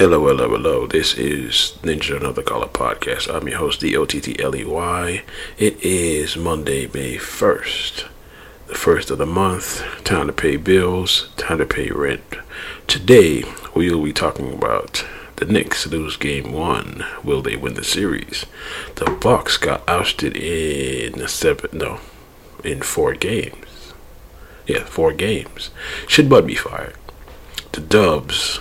Hello, hello, hello. This is Ninja Another Color Podcast. I'm your host, D O T T L E Y. It is Monday, May 1st, the first of the month. Time to pay bills, time to pay rent. Today, we will be talking about the Knicks lose game one. Will they win the series? The Bucks got ousted in seven, no, in four games. Yeah, four games. Should Bud be fired? The Dubs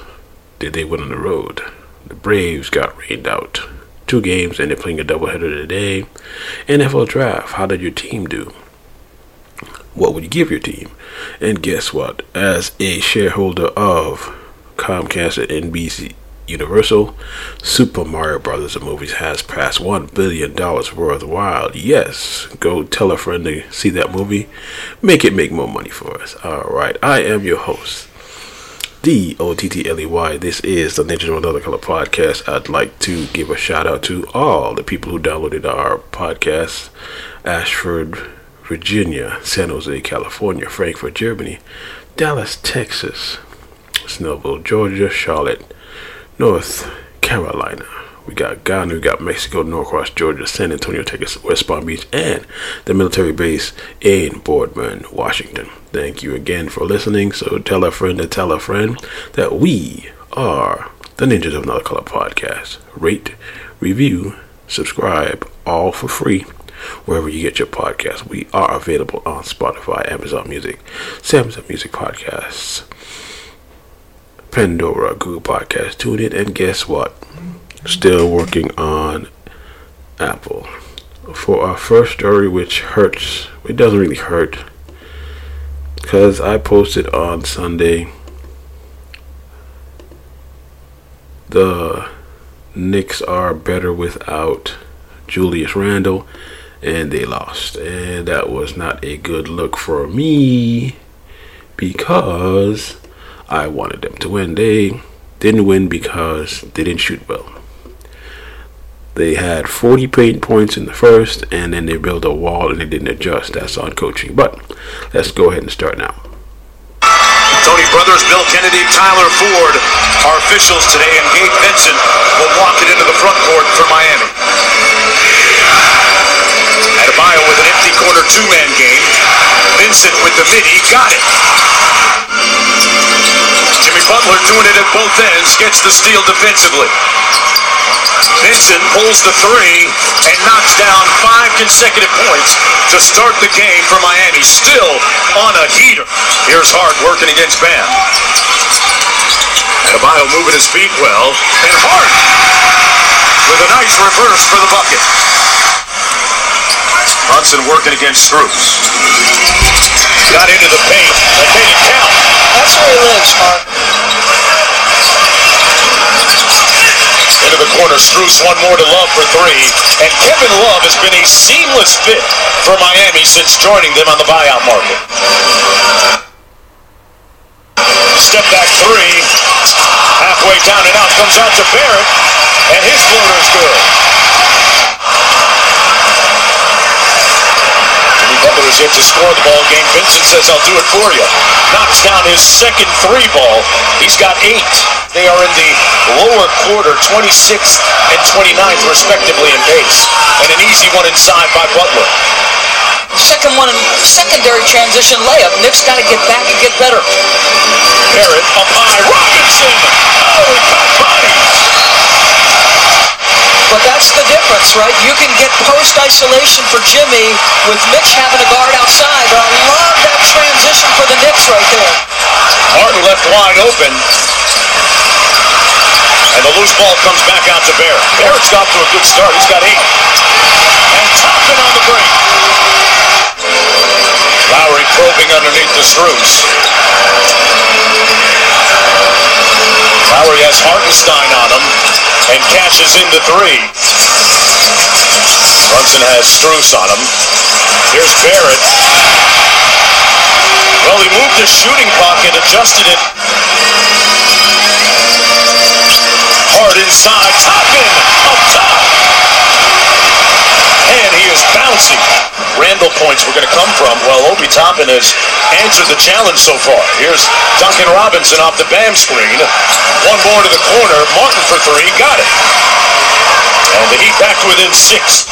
did they win on the road? The Braves got rained out. Two games and they're playing a doubleheader today. NFL draft. How did your team do? What would you give your team? And guess what? As a shareholder of Comcast and NBC Universal, Super Mario Brothers the movies has passed one billion dollars worthwhile. Yes, go tell a friend to see that movie. Make it make more money for us. All right, I am your host, D O T T L E Y. This is the Ninja of Another Color podcast. I'd like to give a shout out to all the people who downloaded our podcast Ashford, Virginia, San Jose, California, Frankfurt, Germany, Dallas, Texas, Snellville, Georgia, Charlotte, North Carolina. We got Ghana, we got Mexico, Norcross, Georgia, San Antonio, Texas, West Palm Beach, and the military base in Boardman, Washington. Thank you again for listening. So tell a friend to tell a friend that we are the Ninjas of Another Color podcast. Rate, review, subscribe, all for free. Wherever you get your podcast, we are available on Spotify, Amazon Music, Samsung Music Podcasts, Pandora, Google Podcasts, TuneIn, and guess what? Still working on Apple. For our first story, which hurts, it doesn't really hurt because I posted on Sunday the Knicks are better without Julius Randle and they lost. And that was not a good look for me because I wanted them to win. They didn't win because they didn't shoot well. They had 40 paint points in the first, and then they built a wall and they didn't adjust. That's on coaching. But let's go ahead and start now. Tony Brothers, Bill Kennedy, Tyler Ford are officials today, and Gabe Vincent will walk it into the front court for Miami. Adebayo with an empty corner two-man game. Vincent with the midi, got it. Jimmy Butler doing it at both ends, gets the steal defensively. Vincent pulls the three and knocks down five consecutive points to start the game for Miami. Still on a heater. Here's Hart working against Bam. Adebayo moving his feet well. And Hart with a nice reverse for the bucket. Brunson working against Strus. Got into the paint and made it count. That's where he lives, Hart. Into the corner, Strus one more to Love for three. And Kevin Love has been a seamless fit for Miami since joining them on the buyout market. Step back three. Halfway down and out comes out to Barrett. And his floater is good. Butler is yet to score the ball game. Vincent says, I'll do it for you. Knocks down his second three ball. He's got eight. They are in the lower quarter, 26th and 29th, respectively, in pace. And an easy one inside by Butler. Second one, in secondary transition layup. Knicks got to get back and get better. Barrett up high. Robinson! Oh, he bodies. But that's the difference, right? You can get post isolation for Jimmy with Mitch having a guard outside. But I love that transition for the Knicks right there. Harden left wide open. And the loose ball comes back out to Barrett. Barrett's got to a good start. He's got eight. And Toppin on the break. Lowry probing underneath the Strus. Lowry has Hartenstein on him and cashes into three. Brunson has Strus on him. Here's Barrett. Well, he moved his shooting pocket, adjusted it. Hard inside. Toppin up top. And he is bouncing. Randle points were going to come from. Well, Obi Toppin has answered the challenge so far. Here's Duncan Robinson off the BAM screen. One more to the corner. Martin for three. Got it. And the Heat back within six.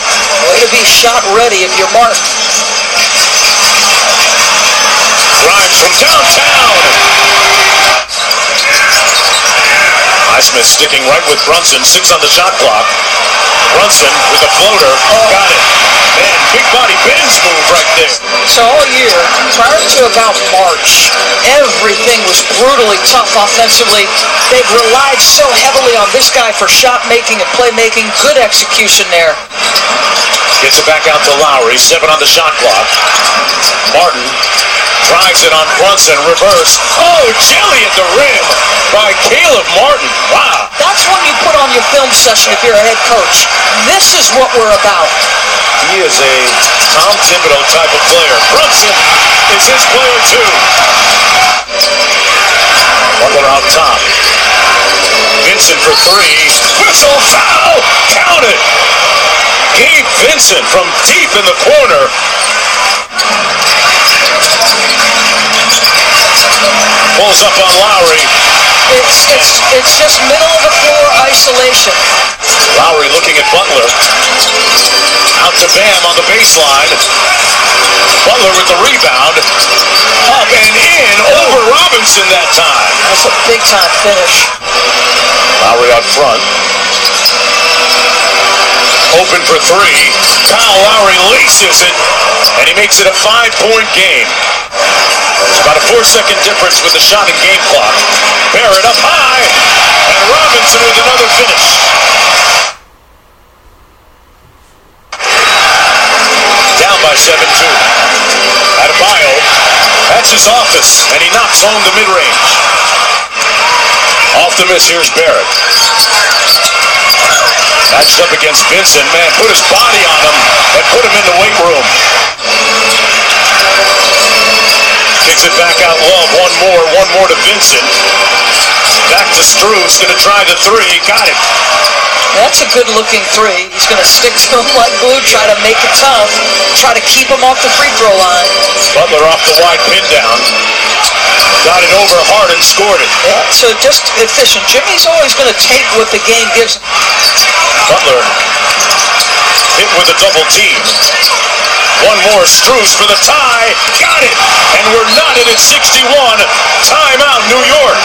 Way to be shot ready if you're Martin. Grimes from downtown. Highsmith sticking right with Brunson. Six on the shot clock. Brunson with a floater. Got it. Man, big body Ben's move right there. So all year, prior to about March, everything was brutally tough offensively. They've relied so heavily on this guy for shot making and playmaking. Good execution there. Gets it back out to Lowry. Seven on the shot clock. Martin drives it on Brunson. Reverse. Oh, jelly at the rim by Caleb Martin. Wow. That's when you put on your film session if you're a head coach. This is what we're about. He is a Tom Thibodeau type of player. Brunson is his player too. Butler out top. Vincent for three. Whistle foul. Count it. Gabe Vincent from deep in the corner. Pulls up on Lowry. It's it's it's just middle of the floor isolation. Lowry looking at Butler. Out to Bam on the baseline. Butler with the rebound. Up and in over Robinson that time. That's a big time finish. Lowry out front. Open for three. Kyle Lowry laces it, and he makes it a five-point game. It's about a four-second difference with the shot and game clock. Barrett up high, and Robinson with another finish. Down by 7-2. Adebayo, that's his office, and he knocks home the mid-range. Off the miss, here's Barrett. Matched up against Vincent, man, put his body on him and put him in the weight room. Kicks it back out Love, one more, one more to Vincent. Back to Strus, gonna try the three, got it. That's a good looking three. He's going to stick to him like glue, try to make it tough, try to keep him off the free throw line. Butler off the wide pin down. Got it over hard and scored it. Yeah, so just efficient. Jimmy's always going to take what the game gives him. Butler hit with a double team. One more, Strus for the tie. Got it. And we're knotted at 61. Timeout, New York.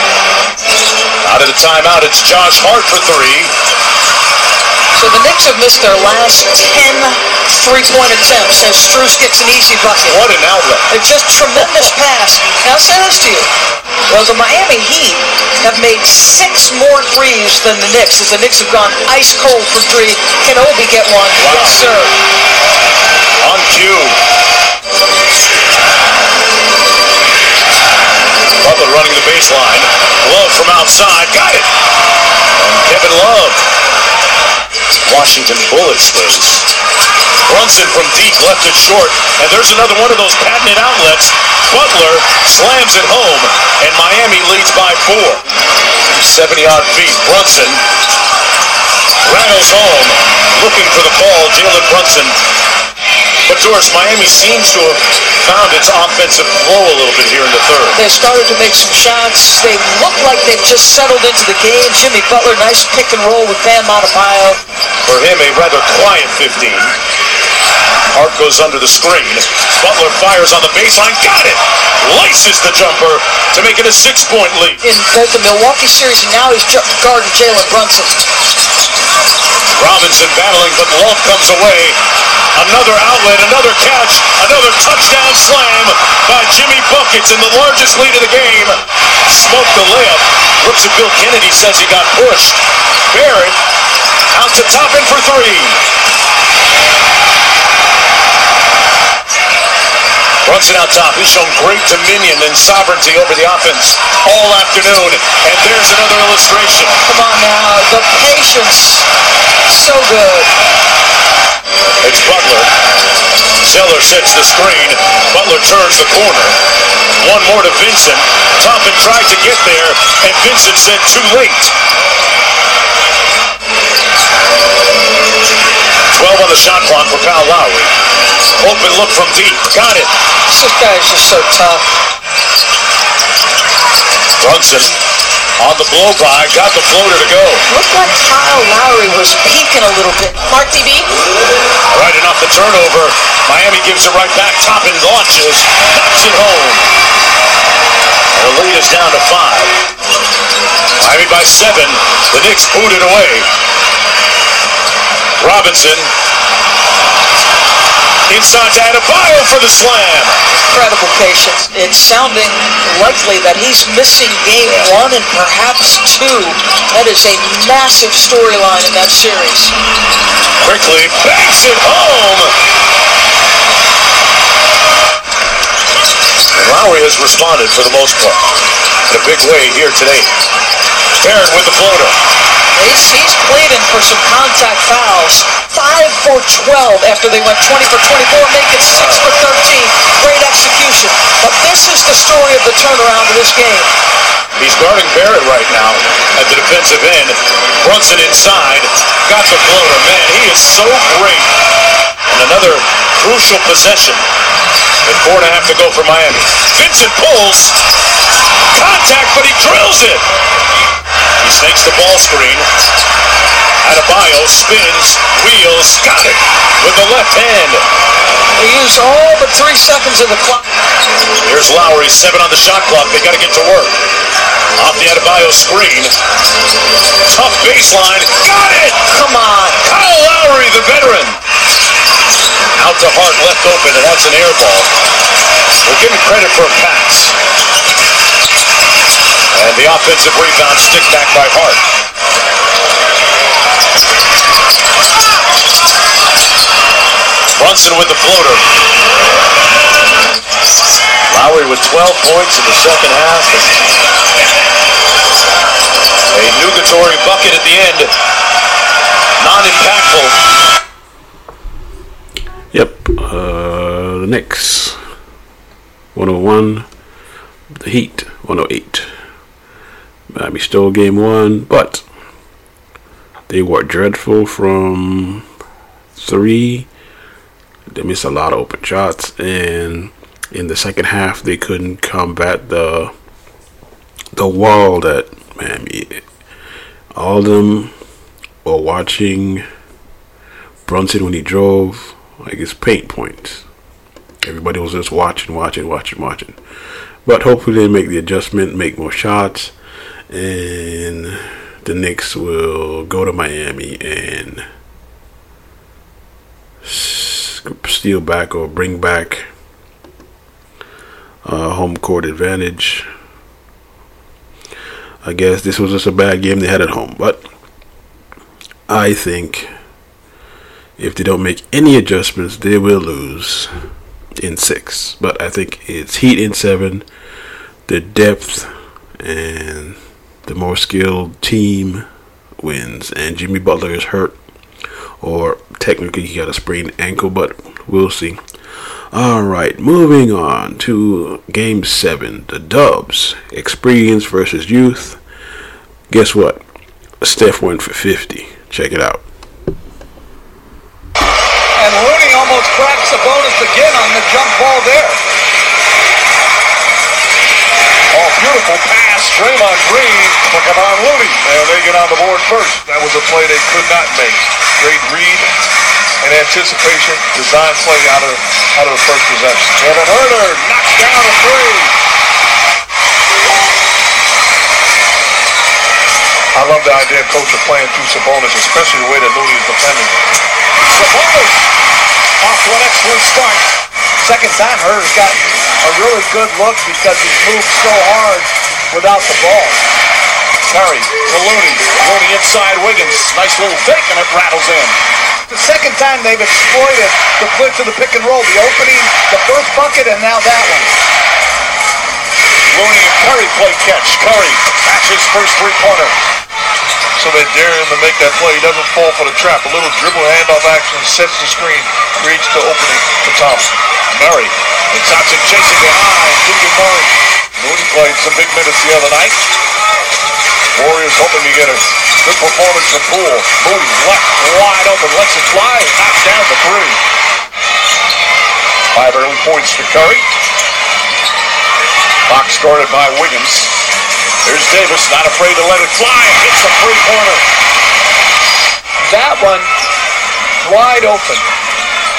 Out of the timeout, it's Josh Hart for three. So the Knicks have missed their last 10 three-point attempts as Strus gets an easy bucket. What an outlet. It's just tremendous pass. Now, I'll say this to you. Well, the Miami Heat have made six more threes than the Knicks, as the Knicks have gone ice cold from three. Can Obi get one? Wow. Yes, sir. On cue. Butler running the baseline. Love from outside. Got it. And Kevin Love. Washington Bullets wins. Brunson from deep left it short. And there's another one of those patented outlets. Butler slams it home. And Miami leads by four. 70 odd feet. Brunson rattles home. Looking for the ball. Jalen Brunson but Doris, Miami seems to have found its offensive flow a little bit here in the third. They started to make some shots. They look like they've just settled into the game. Jimmy Butler, nice pick and roll with Bam Adebayo. For him, a rather quiet 15. Hart goes under the screen. Butler fires on the baseline. Got it! Laces the jumper to make it a six-point lead. In both the Milwaukee series and now he's guarding Jalen Brunson. Robinson battling, but the Love comes away. Another outlet, another catch, another touchdown slam by Jimmy Buckets in the largest lead of the game. Smoked the layup. Looks at Bill Kennedy, says he got pushed. Barrett out to Toppin for three. Brunson out top. He's shown great dominion and sovereignty over the offense all afternoon. And there's another illustration. Come on now, the patience, so good. It's Butler. Zeller sets the screen. Butler turns the corner. One more to Vincent. Toppin tried to get there, and Vincent said too late. 12 on the shot clock for Kyle Lowry. Open look from deep. Got it. This guy is just so tough. Brunson on the blow by, got the floater to go. Looked like Kyle Lowry was peeking a little bit. Mark DB. Right enough the turnover. Miami gives it right back. Toppin launches, knocks it home. And the lead is down to five. Miami by seven. The Knicks boot it away. Robinson inside to Adebayo for the slam. Incredible patience. It's sounding likely that he's missing game one and perhaps two. That is a massive storyline in that series. Quickly banks it home. Lowry has responded for the most part in a big way here today. Barrett with the floater. He's, he's pleading for some contact fouls. 5 for 12 after they went 20 for 24, make it 6 for 13. Great execution. But this is the story of the turnaround of this game. He's guarding Barrett right now at the defensive end. Brunson inside. Got the floater. Man, he is so great. And another crucial possession. With four and a half to go for Miami. Vincent pulls. Contact, but he drills it. He snakes the ball screen. Adebayo spins, wheels, got it with the left hand. They used all but three seconds of the clock. Here's Lowry, seven on the shot clock. They got to get to work. Off the Adebayo screen. Tough baseline. Got it! Come on. Kyle Lowry, the veteran. Out to Hart, left open, and that's an air ball. We'll give him credit for a pass. The offensive rebound stick back by Hart. Brunson with the floater. Lowry with 12 points in the second half. A nugatory bucket at the end. Non-impactful. Yep. Uh, the Knicks. 101. The Heat. 108. Miami stole game one, but they were dreadful from three. They missed a lot of open shots, and in the second half, they couldn't combat the the wall that Miami. All of them were watching Brunson when he drove, like his paint points. Everybody was just watching, watching, watching, watching. But hopefully they make the adjustment, make more shots, and the Knicks will go to Miami and steal back or bring back uh, home court advantage. I guess this was just a bad game they had at home, but I think if they don't make any adjustments, they will lose in six. But I think it's Heat in seven. The depth and the more skilled team wins. And Jimmy Butler is hurt, or technically he got a sprained ankle, but we'll see. All right, moving on to game seven. The Dubs, experience versus youth. Guess what? Steph went for 50. Check it out. And Looney almost cracks the bonus again on the jump ball there. Beautiful pass. Draymond Green for Kevon Looney. And they get on the board first. That was a play they could not make. Great read and anticipation. Design play out of out of the first possession. Kevin Huerter knocks down a three. I love the idea of coach of playing through Sabonis, especially the way that Looney is defending him. Sabonis off to an excellent start. Second time, Huerter's got a really good look because he's moved so hard without the ball. Curry to Looney. Looney inside Wiggins. Nice little fake and it rattles in. The second time they've exploited the blitz of the pick and roll. The opening, the first bucket, and now that one. Looney and Curry play catch. Curry catches first three-pointer. So they dare him to make that play. He doesn't fall for the trap. A little dribble handoff action sets the screen, creates the opening for Thompson. Murray. Thompson chasing behind. Keegan Murray. Mooney played some big minutes the other night. Warriors hoping to get a good performance from Poole. Moody left wide open. Lets it fly. Knocks down the three. Five early points to Curry. Fox guarded by Wiggins. There's Davis, not afraid to let it fly. Hits a three-pointer. That one wide open.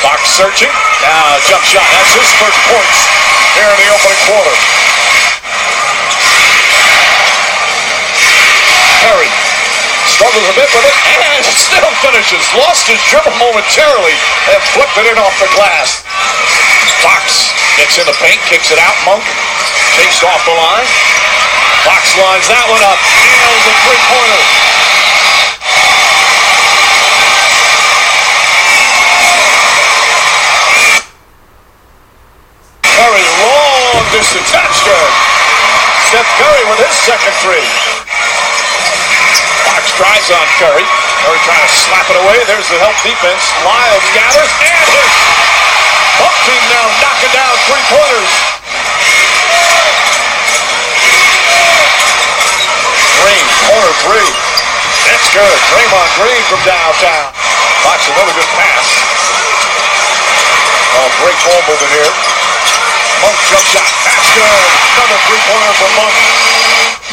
Fox searching. Now jump shot. That's his first points here in the opening quarter. Curry struggles a bit with it and still finishes. Lost his dribble momentarily and flipped it in off the glass. Fox gets in the paint, kicks it out. Monk chased off the line. Fox lines that one up. Nails a three-pointer. Curry, That's good. Steph Curry with his second three. Fox drives on Curry. Curry trying to slap it away. There's the help defense. Lyles gathers and hits. Bump team now knocking down three-pointers. Green, corner three. That's good. Draymond Green from downtown. Fox another good pass. Oh, great ball movement here. Monk jump shot. Another three-pointer for Monk.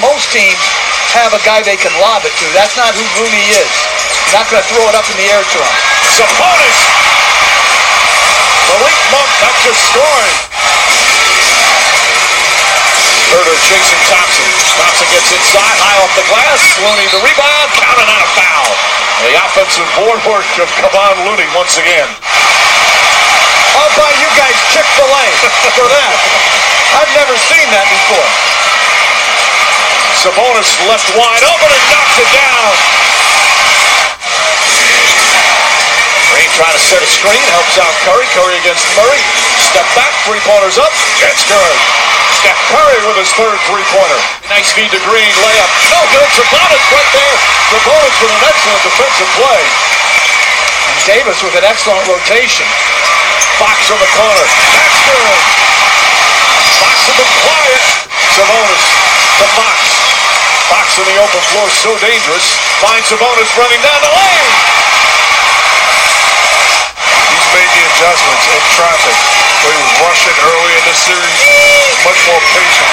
Most teams have a guy they can lob it to. That's not who Looney is. He's not going to throw it up in the air to him. Sabonis. Malik Monk not just scoring. Huerter chasing Thompson. Thompson gets inside, high off the glass. Looney the rebound, counted on a foul. The offensive board work of Kevon Looney once again. I'll buy you guys Chick-fil-A for that. I've never seen that before. Sabonis left wide open and knocks it down. Green trying to set a screen, helps out Curry. Curry against Murray. Step back, three pointers up. It's good. Steph Curry with his third three-pointer. Nice feed to Green, layup. No good. Sabonis right there. Sabonis with an excellent defensive play. And Davis with an excellent rotation. Fox on the corner. That's good. Fox has been quiet. Sabonis to Fox. Fox in the open floor, so dangerous. Finds Sabonis running down the lane. He's made the adjustments in traffic. So he was rushing early in the series. Much more patient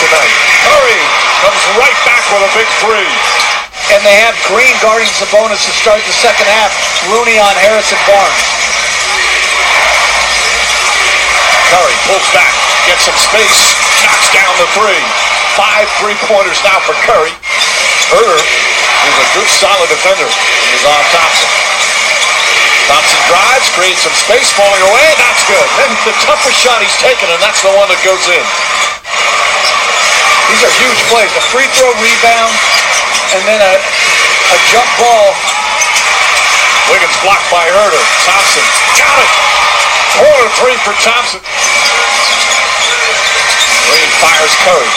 tonight. Curry comes right back with a big three. And they have Green guarding Sabonis to start the second half. Looney on Harrison Barnes. Curry pulls back, gets some space, knocks down the three. Five three-pointers now for Curry. Huerter is a good, solid defender. He's on Thompson. Thompson drives, creates some space, falling away. That's good. Then the toughest shot he's taken, and that's the one that goes in. These are huge plays. A free throw rebound and then a, a jump ball. Wiggins blocked by Huerter. Thompson got it. Corner three for Thompson. Fires Curry.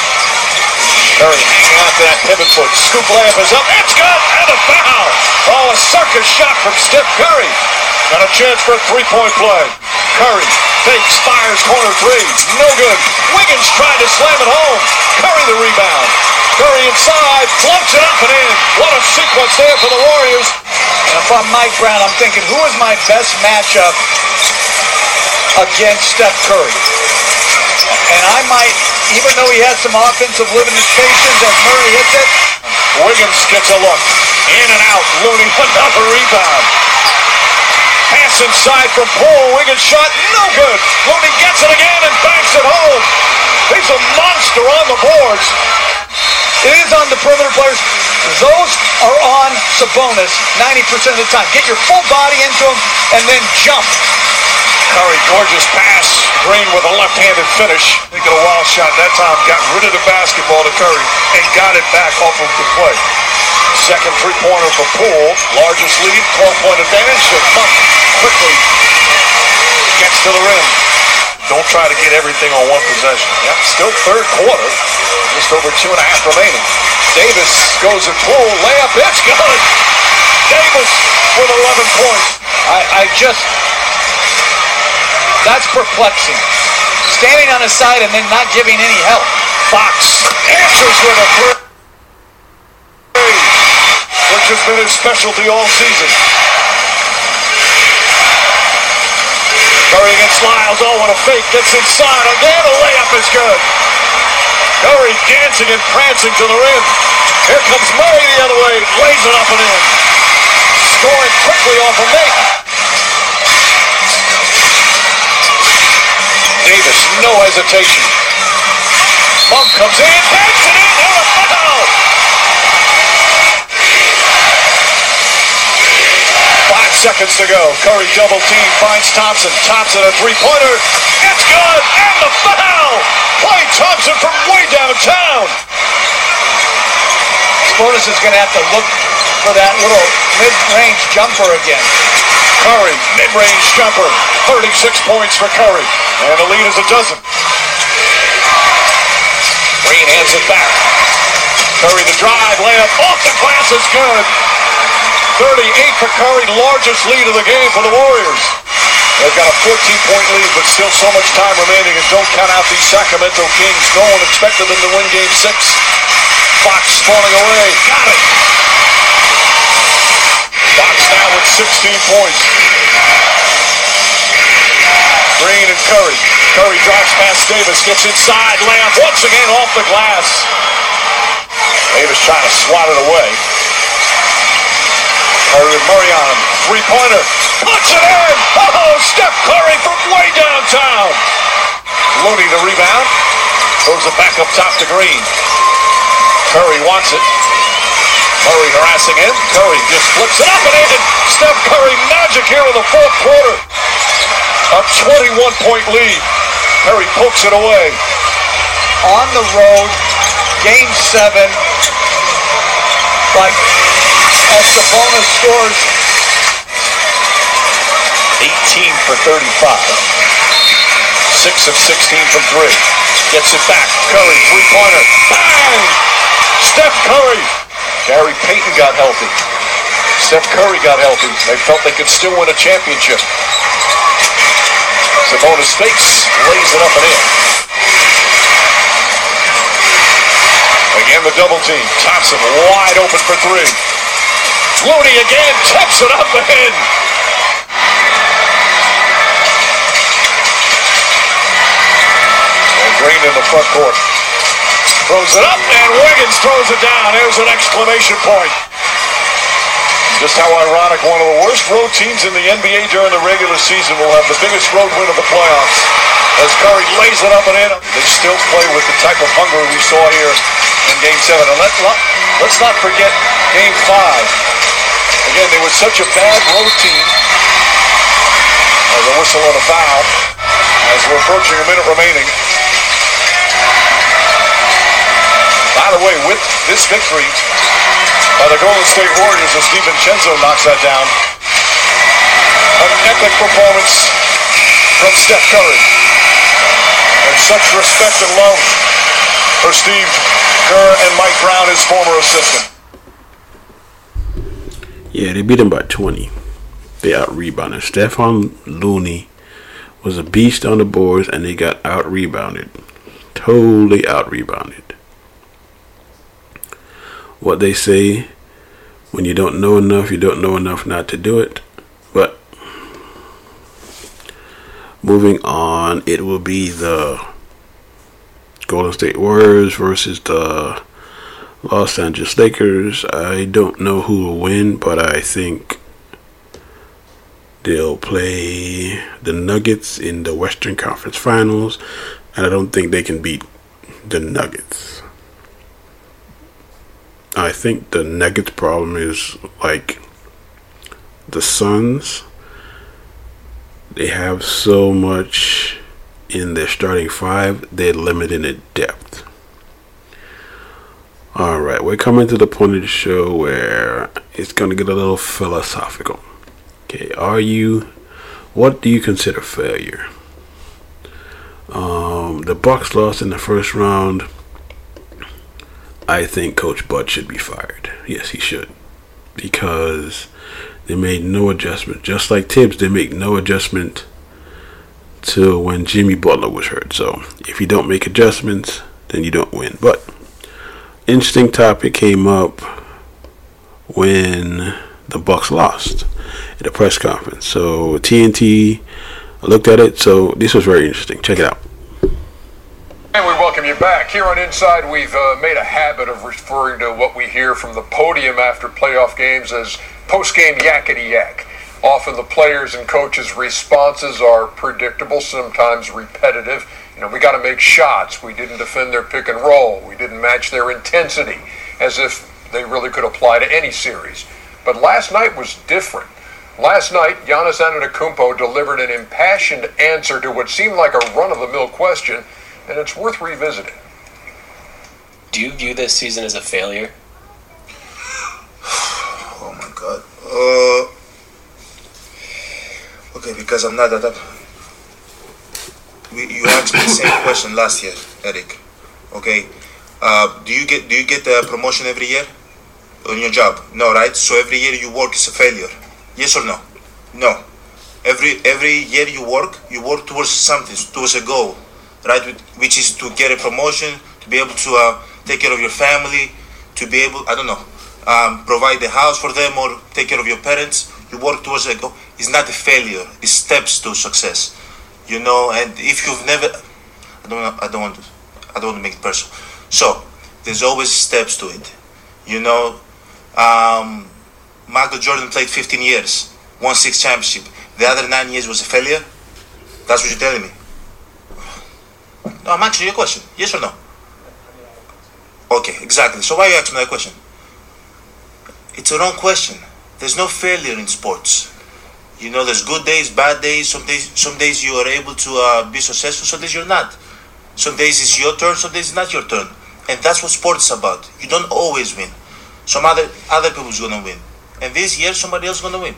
Curry hanging on to that pivot foot. Scoop layup is up. It's good. And a foul. Oh, a circus shot from Steph Curry. Got a chance for a three-point play. Curry fakes, fires corner three. No good. Wiggins tried to slam it home. Curry the rebound. Curry inside, floats it up and in. What a sequence there for the Warriors. And if I'm Mike Brown, I'm thinking, who is my best matchup against Steph Curry? And I might, even though he has some offensive limitations as Murray hits it, Wiggins gets a look. In and out. Looney another rebound. Pass inside from Poole. Wiggins shot. No good. Looney gets it again and banks it home. He's a monster on the boards. it is on the perimeter players. Those are on Sabonis 90% of the time. Get your full body into them and then jump. Curry, gorgeous pass. Green with a left-handed finish. Thinking a wild shot that time. Got rid of the basketball to Curry and got it back off of the play. Second three-pointer for Poole. Largest lead, 12-point advantage. And Monk quickly gets to the rim. Don't try to get everything on one possession. Yep, still third quarter. Just over two and a half remaining. Davis goes at Poole. Layup, it's good. Davis with 11 points. I, I just, that's perplexing. Standing on his side and then not giving any help. Fox answers with a three, which has been his specialty all season. Curry against Lyles. Oh, what a fake. Gets inside. Again, a layup is good. Curry dancing and prancing to the rim. Here comes Murray the other way. Lays it up and in. Scoring quickly off a make. No hesitation. Monk comes in, banks it in, and a foul! Five seconds to go. Curry double team finds Thompson. Thompson a three-pointer. It's good, and the foul! Klay Thompson from way downtown. Sabonis is going to have to look for that little mid-range jumper again. Curry, mid-range jumper. 36 points for Curry. And the lead is a dozen. Green hands it back. Curry the drive, layup off the glass is good. 38 for Curry, largest lead of the game for the Warriors. They've got a 14-point lead, but still so much time remaining, and don't count out these Sacramento Kings. No one expected them to win Game 6. Fox falling away. Got it. Fox now with 16 points. Curry. Curry drops past Davis, gets inside, layup once again off the glass. Davis trying to swat it away. Curry with Murray on him. Three-pointer. Puts it in! Oh, Steph Curry from way downtown. Looney the rebound. Throws it back up top to Green. Curry wants it. Murray harassing him. Curry just flips it up and in. Steph Curry magic here in the fourth quarter. A 21-point lead. Curry pokes it away. On the road, game seven. But as Sabonis scores 18 for 35. 6 of 16 from 3. Gets it back. Curry, three-pointer. Bang! Steph Curry. Gary Payton got healthy. Steph Curry got healthy. They felt they could still win a championship. Sabonis fakes, lays it up and in. Again, the double team. Thompson wide open for three. Looney again tips it up and in. And Green in the front court. Throws it up, and Wiggins throws it down. There's an exclamation point. Just how ironic, one of the worst road teams in the NBA during the regular season will have the biggest road win of the playoffs. As Curry lays it up and in, they still play with the type of hunger we saw here in Game 7. And let, let's not forget Game 5. Again, they were such a bad road team. There's a whistle and a foul as we're approaching a minute remaining. By the way, with this victory by the Golden State Warriors, as DiVincenzo knocks that down, an epic performance from Steph Curry. And such respect and love for Steve Kerr and Mike Brown, his former assistant. Yeah, they beat him by 20. They out rebounded. Stephon Looney was a beast on the boards, and they got out rebounded. Totally out rebounded. What they say when you don't know enough, you don't know enough not to do it. But moving on, it will be the Golden State Warriors versus the Los Angeles Lakers. I don't know who will win, but I think they'll play the Nuggets in the Western Conference Finals, and I don't think they can beat the Nuggets. I think the Nuggets problem is like the Suns. They have so much in their starting five, they're limited in depth. Alright, we're coming to the point of the show where it's going to get a little philosophical. Okay, are you, what do you consider failure? Um, the Bucks lost in the first round. I think Coach Bud should be fired. Yes, he should. Because they made no adjustment. Just like Thibs, they make no adjustment to when Jimmy Butler was hurt. So if you don't make adjustments, then you don't win. But interesting topic came up when the Bucks lost at a press conference. So TNT looked at it, so this was very interesting. Check it out. And we welcome you back. Here on Inside, we've uh, made a habit of referring to what we hear from the podium after playoff games as post-game yakety yak. Often the players and coaches' responses are predictable, sometimes repetitive. You know, we got to make shots. We didn't defend their pick and roll. We didn't match their intensity, as if they really could apply to any series. But last night was different. Last night, Giannis Antetokounmpo delivered an impassioned answer to what seemed like a run-of-the-mill question and it's worth revisiting. Do you view this season as a failure? Oh my god. Uh, okay, because I'm not that up. You asked me the same question last year, Eric. Okay. Uh, do you get do you get a promotion every year on your job? No, right? So every year you work is a failure. Yes or no? No. Every every year you work, you work towards something, towards a goal right? Which is to get a promotion, to be able to uh, take care of your family, to be able, I don't know, um, provide the house for them or take care of your parents. You work towards a goal. It's not a failure. It's steps to success. You know, and if you've never, I don't, I don't want to, I don't want to make it personal. So there's always steps to it. You know, um, Michael Jordan played 15 years, won six championship. The other nine years was a failure. That's what you're telling me. No, I'm answering your question. Yes or no? Okay, exactly. So why are you asking that question? It's a wrong question. There's no failure in sports. You know, there's good days, bad days. Some days, some days you are able to uh, be successful. Some days you're not. Some days it's your turn. Some days it's not your turn. And that's what sports is about. You don't always win. Some other other people's gonna win. And this year somebody else is gonna win.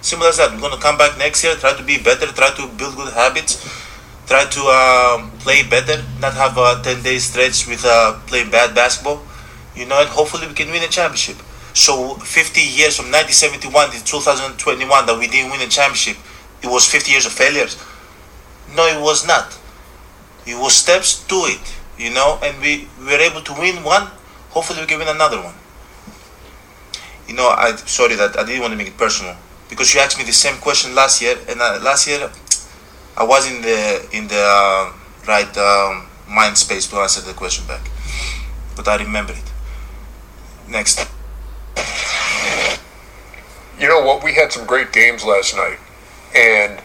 Simple as that. We're gonna come back next year, try to be better, try to build good habits try to um, play better, not have a 10 day stretch with uh, playing bad basketball, you know, and hopefully we can win a championship. So 50 years from 1971 to 2021 that we didn't win a championship, it was 50 years of failures. No, it was not. It was steps to it, you know, and we, we were able to win one. Hopefully we can win another one. You know, I sorry that I didn't want to make it personal because you asked me the same question last year, and uh, last year I was in the in the uh, right um, mind space to answer the question back, but I remember it. Next. You know what? We had some great games last night, and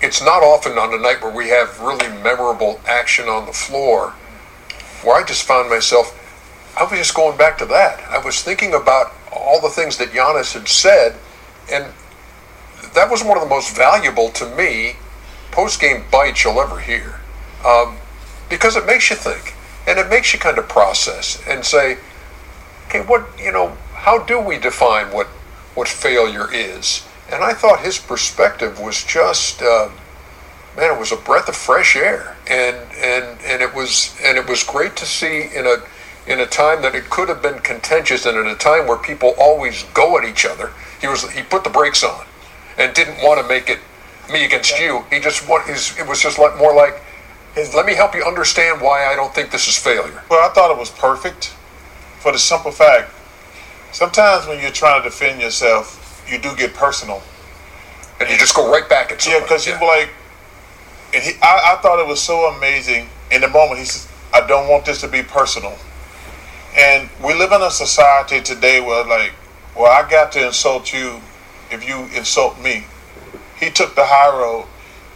it's not often on a night where we have really memorable action on the floor where I just found myself. I was just going back to that. I was thinking about all the things that Giannis had said, and that was one of the most valuable to me post game bites you'll ever hear um, because it makes you think and it makes you kind of process and say, okay, what, you know, how do we define what, what failure is? And I thought his perspective was just, uh, man, it was a breath of fresh air, and and and it was and it was great to see in a in a time that it could have been contentious, and at a time where people always go at each other. He was he put the brakes on, and didn't want to make it me against you. He just what is it was just like more like, his, let me help you understand why I don't think this is failure. Well, I thought it was perfect, for the simple fact. Sometimes when you're trying to defend yourself, you do get personal, and you just go right back at someone. Yeah, because yeah. you like, and he, I, I thought it was so amazing. In the moment, he says, "I don't want this to be personal," and we live in a society today where like, well, I got to insult you if you insult me he took the high road,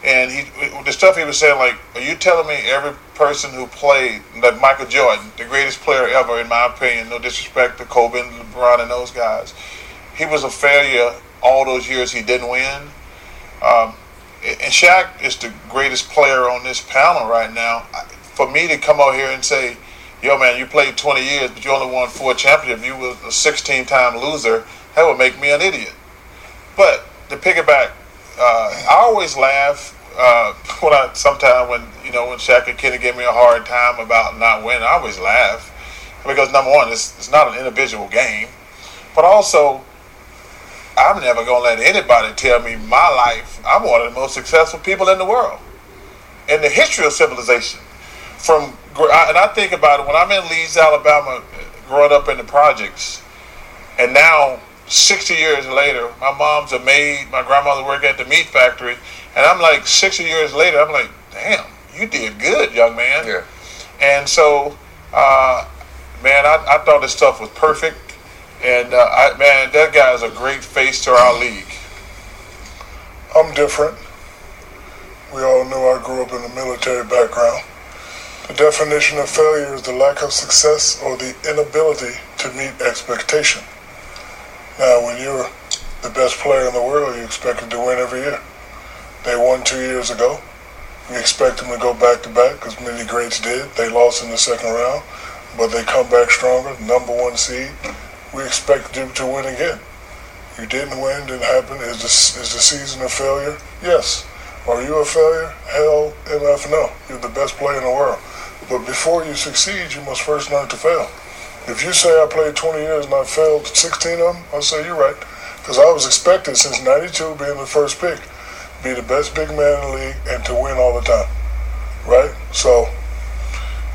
and he the stuff he was saying like, are you telling me every person who played like Michael Jordan, the greatest player ever in my opinion, no disrespect to Kobe and LeBron and those guys, he was a failure all those years he didn't win. Um, and Shaq is the greatest player on this panel right now. For me to come out here and say, yo man, you played 20 years, but you only won four championships, you were a 16 time loser, that would make me an idiot. But to piggyback uh, I always laugh uh, when I sometimes when you know when Shaq and Kenny give me a hard time about not winning. I always laugh because number one, it's, it's not an individual game, but also I'm never gonna let anybody tell me my life. I'm one of the most successful people in the world in the history of civilization. From and I think about it when I'm in Leeds, Alabama, growing up in the projects, and now 60 years later, my mom's a maid, my grandmother worked at the meat factory, and I'm like 60 years later, I'm like, damn, you did good, young man. Yeah. And so, uh, man, I, I thought this stuff was perfect. And uh, I, man, that guy is a great face to our league. I'm different. We all know I grew up in a military background. The definition of failure is the lack of success or the inability to meet expectation. Now, when you're the best player in the world, you expect them to win every year. They won two years ago. We expect them to go back to back, as many greats did. They lost in the second round, but they come back stronger, number one seed. We expect them to win again. You didn't win, didn't happen. Is this is the season a failure? Yes. Are you a failure? Hell, MF, no. You're the best player in the world. But before you succeed, you must first learn to fail. If you say I played 20 years and I failed 16 of them, I'll say you're right. Because I was expected since 92 being the first pick, be the best big man in the league and to win all the time. Right? So,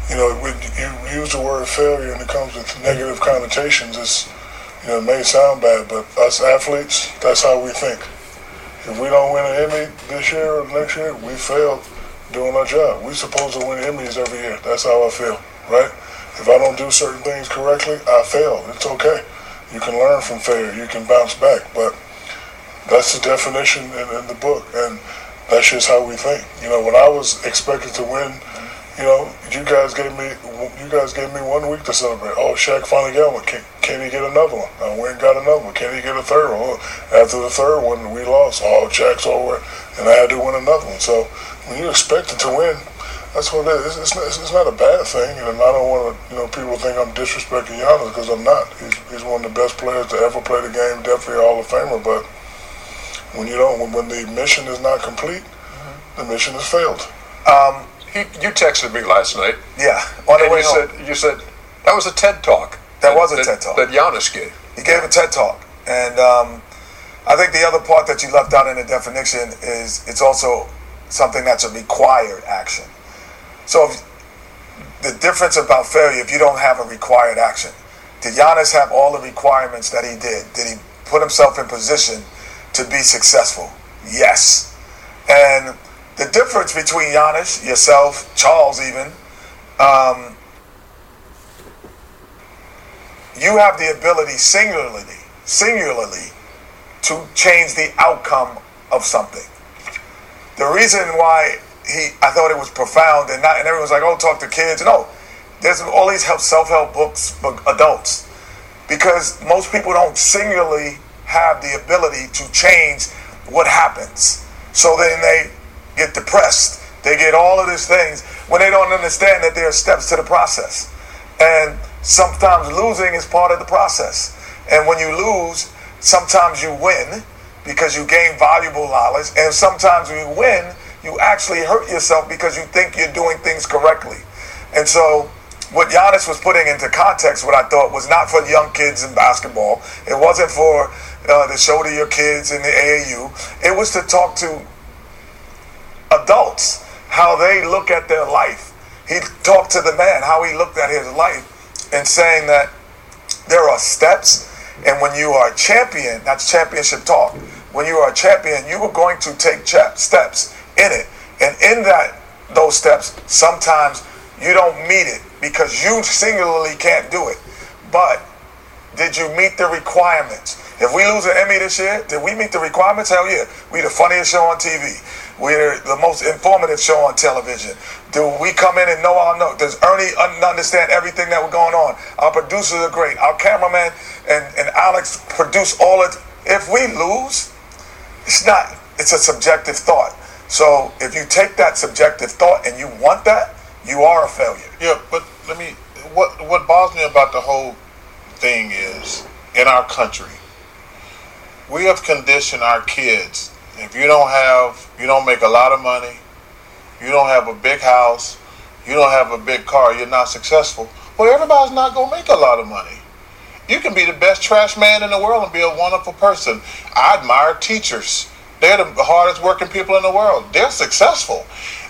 you know, when you use the word failure and it comes with negative connotations, it's, you know, it may sound bad, but us athletes, that's how we think. If we don't win an Emmy this year or next year, we failed doing our job. We're supposed to win Emmys every year. That's how I feel, right? If I don't do certain things correctly, I fail. It's okay. You can learn from failure. You can bounce back. But that's the definition in, in the book, and that's just how we think. You know, when I was expected to win, you know, you guys gave me you guys gave me one week to celebrate. Oh, Shaq finally got one. Can, can he get another one? I went and got another one. Can he get a third one? Oh, after the third one, we lost. Oh, Shaq's over, and I had to win another one. So when you're expected to win, that's what it is. It's not, it's not a bad thing, and I don't want to, you know, people think I'm disrespecting Giannis because I'm not. He's, he's one of the best players to ever play the game, definitely a Hall of Famer. But when you don't, when, when the mission is not complete, mm-hmm. the mission has failed. Um, he, you texted me last night. Yeah, on the and way you home. said you said that was a TED talk. That was a TED Talk. that Giannis gave. He gave a TED talk, and um, I think the other part that you left out in the definition is it's also something that's a required action. So if, the difference about failure, if you don't have a required action, did Giannis have all the requirements that he did? Did he put himself in position to be successful? Yes. And the difference between Giannis, yourself, Charles, even, um, you have the ability singularly, singularly, to change the outcome of something. The reason why he, I thought it was profound, and not, and everyone's like, "Oh, talk to kids." No, there's all these help self-help books for adults because most people don't singularly have the ability to change what happens. So then they get depressed. They get all of these things when they don't understand that there are steps to the process. And sometimes losing is part of the process. And when you lose, sometimes you win because you gain valuable knowledge. And sometimes you win, you actually hurt yourself because you think you're doing things correctly. And so what Giannis was putting into context, what I thought was not for young kids in basketball. It wasn't for uh, to show to your kids in the AAU. It was to talk to adults how they look at their life. He talked to the man how he looked at his life and saying that there are steps, and when you are a champion, that's championship talk. When you are a champion, you are going to take steps in it, and in that those steps, sometimes you don't meet it because you singularly can't do it. But did you meet the requirements? If we lose an Emmy this year, did we meet the requirements? Hell yeah. We the funniest show on TV. We're the most informative show on television. Do we come in and know our know? Does Ernie un- understand everything that we're going on? Our producers are great. Our cameraman and, and Alex produce all it. If we lose, it's not, it's a subjective thought. So if you take that subjective thought and you want that, you are a failure. Yeah, but let me. What what bothers me about the whole thing is in our country, we have conditioned our kids. If you don't have, you don't make a lot of money, you don't have a big house, you don't have a big car, you're not successful. Well, everybody's not gonna make a lot of money. You can be the best trash man in the world and be a wonderful person. I admire teachers. They're the hardest working people in the world. They're successful.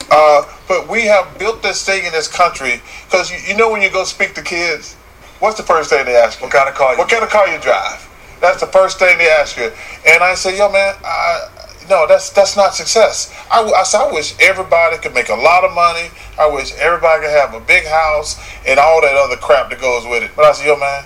Uh, but we have built this thing in this country because you, you, know when you go speak to kids, what's the first thing they ask you? What kind of car? what kind of car you drive? That's the first thing they ask you. And I say, yo, man, I, no, that's that's not success. I, I, I wish everybody could make a lot of money. I wish everybody could have a big house and all that other crap that goes with it. But I say, yo, man,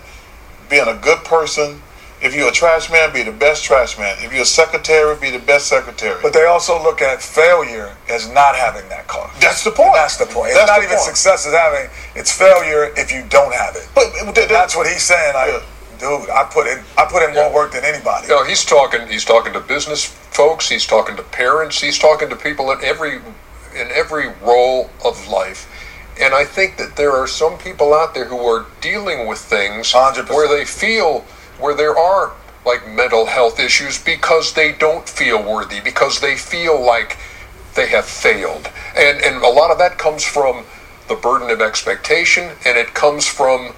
being a good person, if you're a trash man, be the best trash man. If you're a secretary, be the best secretary. But they also look at failure as not having that car. That's the point. That's the point. It's That's not even point. success as having. It's failure if you don't have it. But, but that- That's what he's saying. Like, dude, I put in. I put in more work than anybody. You know, he's talking. He's talking to business folks. He's talking to parents. He's talking to people in every in every role of life. And I think that there are some people out there who are dealing with things 100%. where they feel where there are like mental health issues because they don't feel worthy because they feel like they have failed. And and a lot of that comes from the burden of expectation and it comes from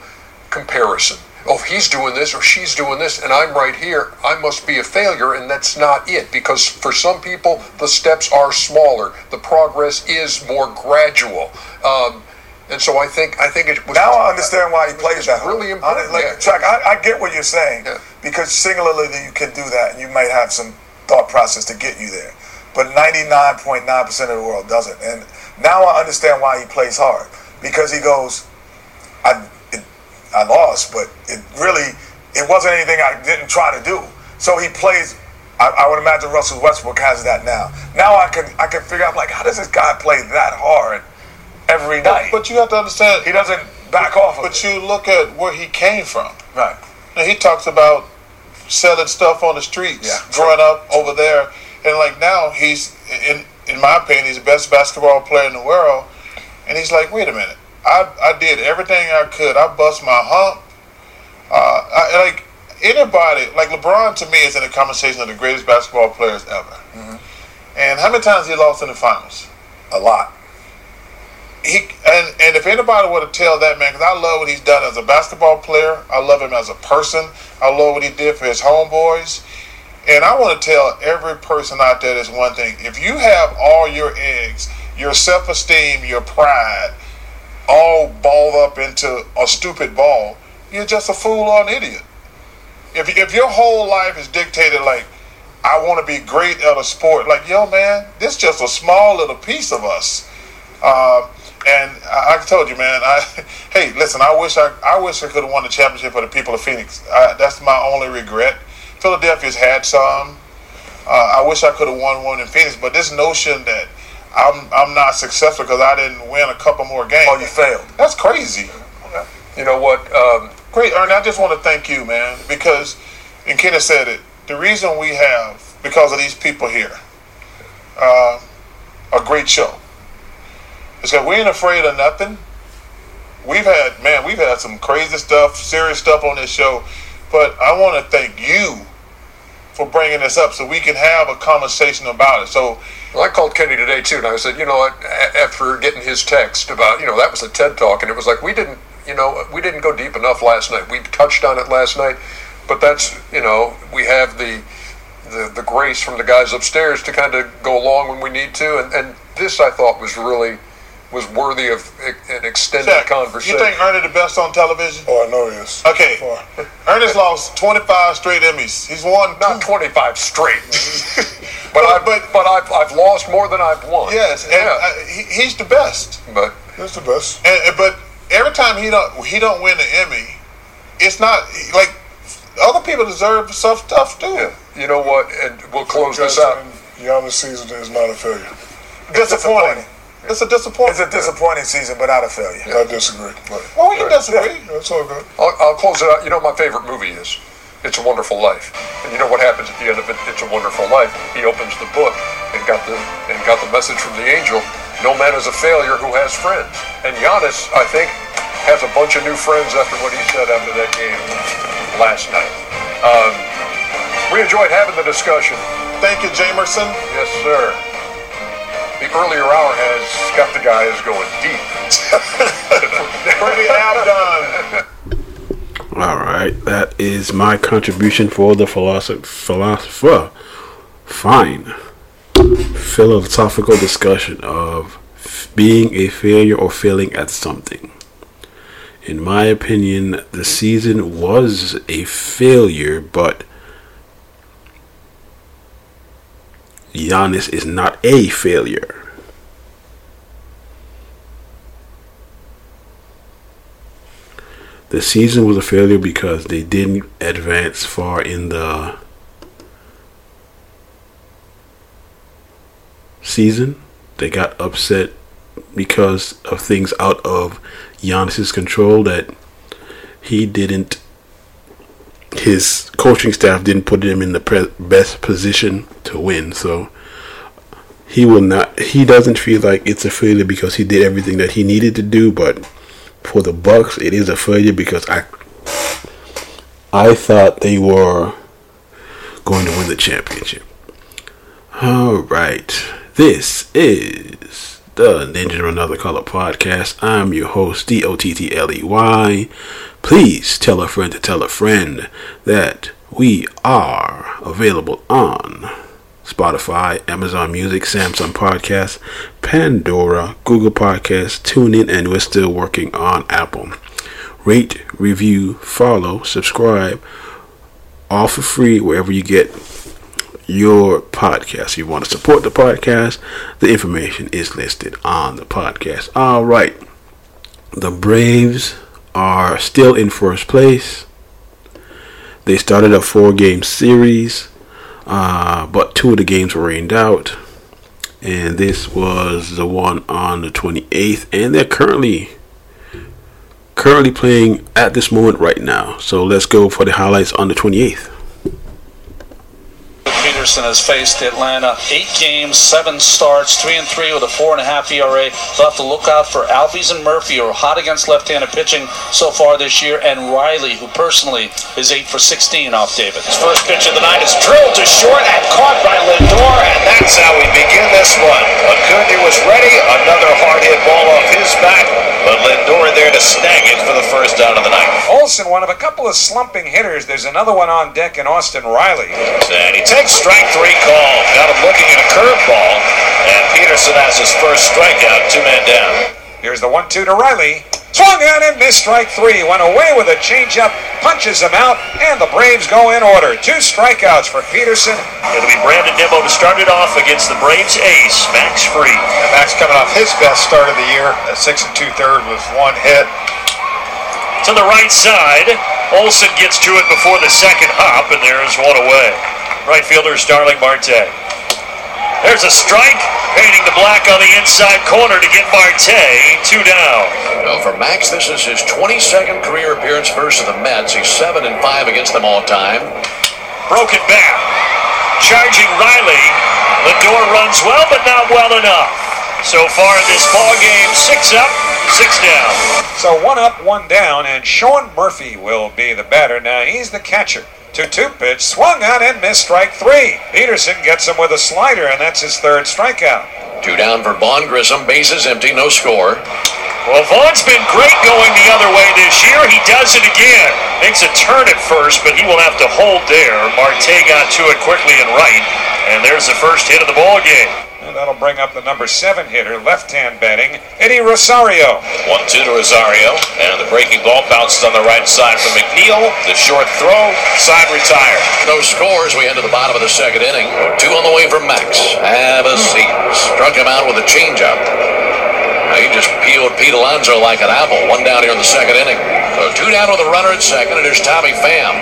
comparison. Oh, he's doing this or she's doing this, and I'm right here. I must be a failure, and that's not it. Because for some people, the steps are smaller. The progress is more gradual. Um, and so I think I think it was Now I understand why he plays that. really hard. important, I, like, yeah. Chuck, I, I get what you're saying Yeah. because singularly you can do that, and you might have some thought process to get you there. But 99.9% of the world doesn't. And now I understand why he plays hard because he goes, I, it, I lost, but it really it wasn't anything I didn't try to do. So he plays. I, I would imagine Russell Westbrook has that now. Now I can I can figure out like how does this guy play that hard every night? but you have to understand. he doesn't back off of But it. you look at where he came from. Right. He talks about selling stuff on the streets, Yeah, growing up over there, and like now he's in in my opinion he's the best basketball player in the world, and he's like, wait a minute, I I did everything I could, I bust my hump, uh, I, like anybody like LeBron to me is in the conversation of the greatest basketball players ever, and how many times he lost in the finals? A lot. He and and if anybody were to tell that man, because I love what he's done as a basketball player, I love him as a person, I love what he did for his homeboys, and I want to tell every person out there this one thing: if you have all your eggs, your self-esteem, your pride, all balled up into a stupid ball, you're just a fool or an idiot. If if your whole life is dictated like I want to be great at a sport, like yo man, this just a small little piece of us. Um, and I, I told you, man. I hey, listen. I wish I I wish I could have won the championship for the people of Phoenix. I, that's my only regret. Philadelphia's had some. Uh, I wish I could have won one in Phoenix, but this notion that I'm I'm not successful because I didn't win a couple more games. Oh, you failed. That's crazy. You know what? Um, Great, Ernie. I just want to thank you, man, because and Kenneth said it. The reason we have because of these people here, uh, a great show. Is that we ain't afraid of nothing. We've had man, we've had some crazy stuff, serious stuff on this show, but I want to thank you for bringing this up so we can have a conversation about it. So Well, I called Kenny today too, and I said, you know what? After getting his text about, you know, that was a TED talk, and it was like we didn't, you know, we didn't go deep enough last night. We touched on it last night, but that's, you know, we have the the, the grace from the guys upstairs to kind of go along when we need to, and, and this I thought was really was worthy of e- an extended Jack, conversation. you think Ernie the best on television? Oh, I know he is. Okay, Far. Ernest lost 25 straight Emmys. He's won Not two 25 straight, but But- I've, but- but I've, I've lost more than I've won. Yes, and yeah. uh, he, he's the best. but That's the best. And, and- but every time he don't he don't win an Emmy, it's not like other people deserve some stuff too. yeah, you know what? And we'll close Just this out. saying, Giannis' season is not a failure. Disappointing. It's a disappointment. It's a disappointing season, but not a failure. I disagree. But well, we can disagree. that's all good. I'll, I'll close it out. You know my favorite movie is? It's a Wonderful Life. And you know what happens at the end of it? It's a Wonderful Life. He opens the book and got the and got the message from the angel. No man is a failure who has friends. And Giannis, I think, has a bunch of new friends after what he said after that game last night. Um, we enjoyed having the discussion. Thank you, Jamerson. Yes, sir. The earlier hour has got the guys going deep. Pretty outdone. All right, that is my contribution for the philosopher. philosopher. Fine. Philosophical discussion of f- being a failure or failing at something. In my opinion, the season was a failure, but Giannis is not a failure. The season was a failure because they didn't advance far in the season. They got upset because of things out of Giannis's control that he didn't his coaching staff didn't put him in the pre- best position to win. So he will not. He doesn't feel like it's a failure because he did everything that he needed to do. But for the Bucks, it is a failure because I I thought they were going to win the championship. All right, this is the Ninja Another Color podcast. I'm your host, D O T T L E Y. Please tell a friend to tell a friend that we are available on Spotify, Amazon Music, Samsung Podcasts, Pandora, Google Podcasts, TuneIn, and we're still working on Apple. Rate, review, follow, subscribe, all for free wherever you get your podcast. If you want to support the podcast, the information is listed on the podcast. All right. The Braves are still in first place. They started a four game series, uh, but two of the games were rained out. And this was the one on the 28th, and they're currently currently playing at this moment right now. So let's go for the highlights on the 28th. Peterson has faced Atlanta eight games, seven starts, three and three with a four and a half ERA. They'll have to look out for Albies and Murphy, who are hot against left-handed pitching so far this year, and Riley, who personally is eight for 16 off David. His first pitch of the night is drilled to short and caught by Lindor, and that's how we begin this one. Acuna was ready, another hard hit ball off his bat, but Lindor there to snag it for the first out of the night. Olson, one of a couple of slumping hitters. There's another one on deck in Austin Riley. And he takes strike three call. Got him looking at a curveball. And Peterson has his first strikeout, two men down. Here's the one-two to Riley. Swung on and missed strike three. Went away with a changeup, punches him out, and the Braves go in order. Two strikeouts for Peterson. It'll be Brandon Nimmo to start it off against the Braves ace, Max Fried. And Max coming off his best start of the year, a six and two third with one hit. To the right side, Olson gets to it before the second hop, and there's one away. Right fielder Starling Marte. There's a strike, painting the black on the inside corner to get Marte two down. Well, for Max, this is his 22nd career appearance versus the Mets. He's seven and five against them all time. Broken bat, charging Riley. Lindor runs well, but not well enough. So far in this ball game, six up, six down. So one up, one down, and Sean Murphy will be the batter. Now he's the catcher. 2-2 pitch, swung on and missed strike three. Peterson gets him with a slider, and that's his third strikeout. Two down for Vaughn Grissom. Bases empty, no score. Well, Vaughn's been great going the other way this year. He does it again. Makes a turn at first, but he will have to hold there. Marte got to it quickly and right, and there's the first hit of the ball game. And that'll bring up the number seven hitter, left-hand batting, Eddie Rosario. One two to Rosario, and the breaking ball bounced on the right side from McNeil. The short throw, side retired. No scores. We end enter the bottom of the second inning. Two on the way from Max. Have a seat. Struck him out with a changeup. Now he just peeled Pete Alonso like an apple. One down here in the second inning. So two down with a runner at second, and there's Tommy Pham.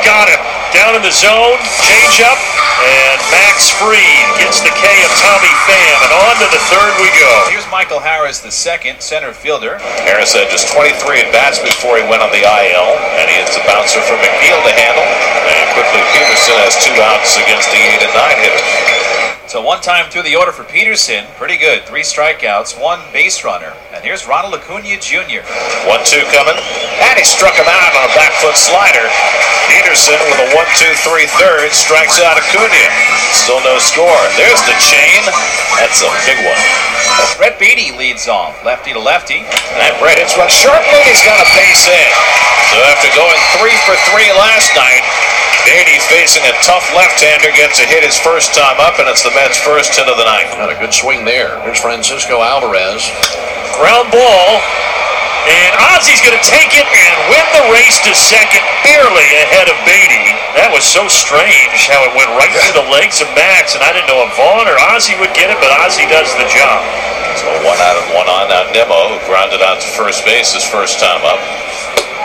Got him. Down in the zone, change up, and Max Fried gets the K of Tommy Pham, and on to the third we go. Here's Michael Harris, the second center fielder. Harris had just 23 at bats before he went on the IL, and he hits a bouncer for McNeil to handle. And quickly Peterson has two outs against the eight and nine hitters. So one time through the order for Peterson, pretty good. Three strikeouts, one base runner. And here's Ronald Acuna Jr. One two coming, and he struck him out on a back foot slider. Peterson with a one two three third strikes out Acuna. Still no score. There's the chain. That's a big one. Brett Baty leads off, lefty to lefty. And Brett hits one shortly. He's got a base hit. So after going three for three last night, Baty facing a tough left-hander gets a hit his first time up, and it's the Mets' first hit of the night. Got a good swing there. Here's Francisco Alvarez. Ground ball And Ozzie's going to take it and win the race to second, barely ahead of Baty. That was so strange how it went right through the legs of Max, and I didn't know if Vaughn or Ozzie would get it, but Ozzie does the job. So one out and one on now. Nimmo, who grounded out to first base his first time up.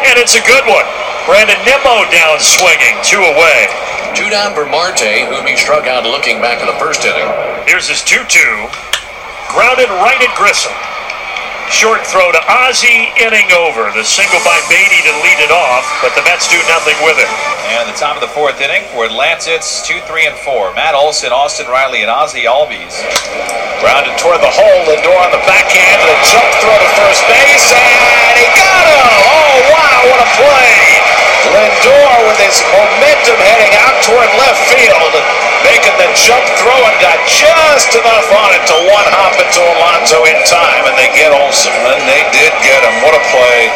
And it's a good one. Brandon Nimmo down swinging, two away. Two down for Marte, whom he struck out looking back in the first inning. Here's his 2 2. Grounded right at Grissom. Short throw to Ozzie, inning over. The single by Baty to lead it off, but the Mets do nothing with it. And the top of the fourth inning for Atlanta, it's 2, 3, and 4. Matt Olson, Austin Riley, and Ozzie Albies. Grounded toward the hole. Lindor on the backhand with a jump throw to first base, and he got him! Oh, wow, what a play! Lindor with his momentum heading out toward left field, making the jump throw and got just enough on it to one hop into Alonso in time, and they get Olson. And they did get him. What a play.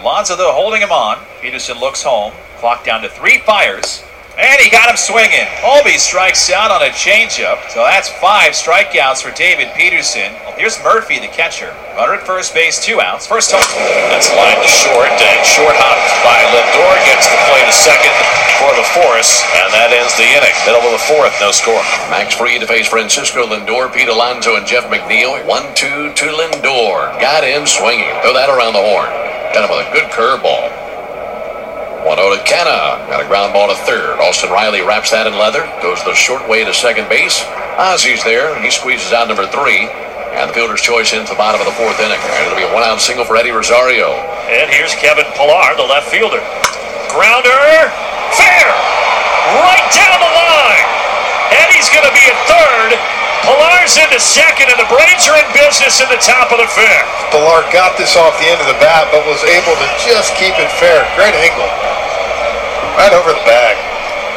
Alonso, though, holding him on. Peterson looks home. Clock down to three fires. And he got him swinging. Olby strikes out on a changeup. So that's five strikeouts for David Peterson. Well, here's Murphy, the catcher. Runner at first base, two outs. First home. That's line to short, and short hop by Lindor gets the play to second for the force, and that ends the inning. Middle of the fourth, no score. Max Fried to face Francisco Lindor, Pete Alonso, and Jeff McNeil. 1 2 to Lindor. Got him swinging. Throw that around the horn. Him with a good curveball. 1 0 to Kenna. Got a ground ball to third. Austin Riley wraps that in leather. Goes the short way to second base. Ozzie's there. He squeezes out number three. And the fielder's choice into the bottom of the fourth inning. And it'll be a one out single for Eddie Rosario. And here's Kevin Pillar, the left fielder. Grounder, fair, right down the line. Eddie's going to be at third. Pillar's into second, and the Braves are in business in the top of the fifth. Pillar got this off the end of the bat, but was able to just keep it fair. Great angle. Right over the bag.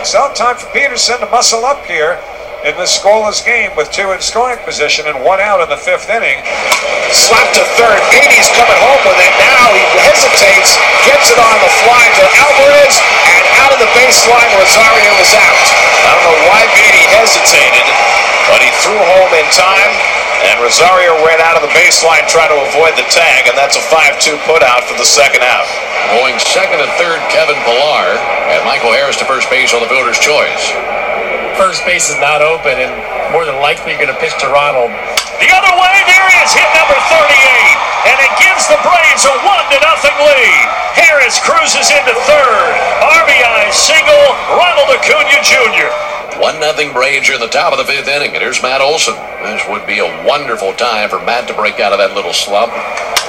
So time for Peterson to muscle up here in this scoreless game with two in scoring position and one out in the fifth inning. Slap to third. Baty's coming home with it. Now he hesitates, gets it on the fly to Alvarez, and out of the baseline, Rosario is out. I don't know why Baty hesitated, but he threw home in time, and Rosario ran out of the baseline trying to avoid the tag, and that's a 5-2 putout for the second out. Going second and third, Kevin Pillar. And Michael Harris to first base on the fielder's choice. First base is not open, and more than likely you're going to pitch to Ronald. The other way, there he is, hit number 38, and it gives the Braves a one to nothing lead. Harris cruises into third. RBI single, Ronald Acuna Jr. One nothing Braves are in the top of the fifth inning, and here's Matt Olson. This would be a wonderful time for Matt to break out of that little slump.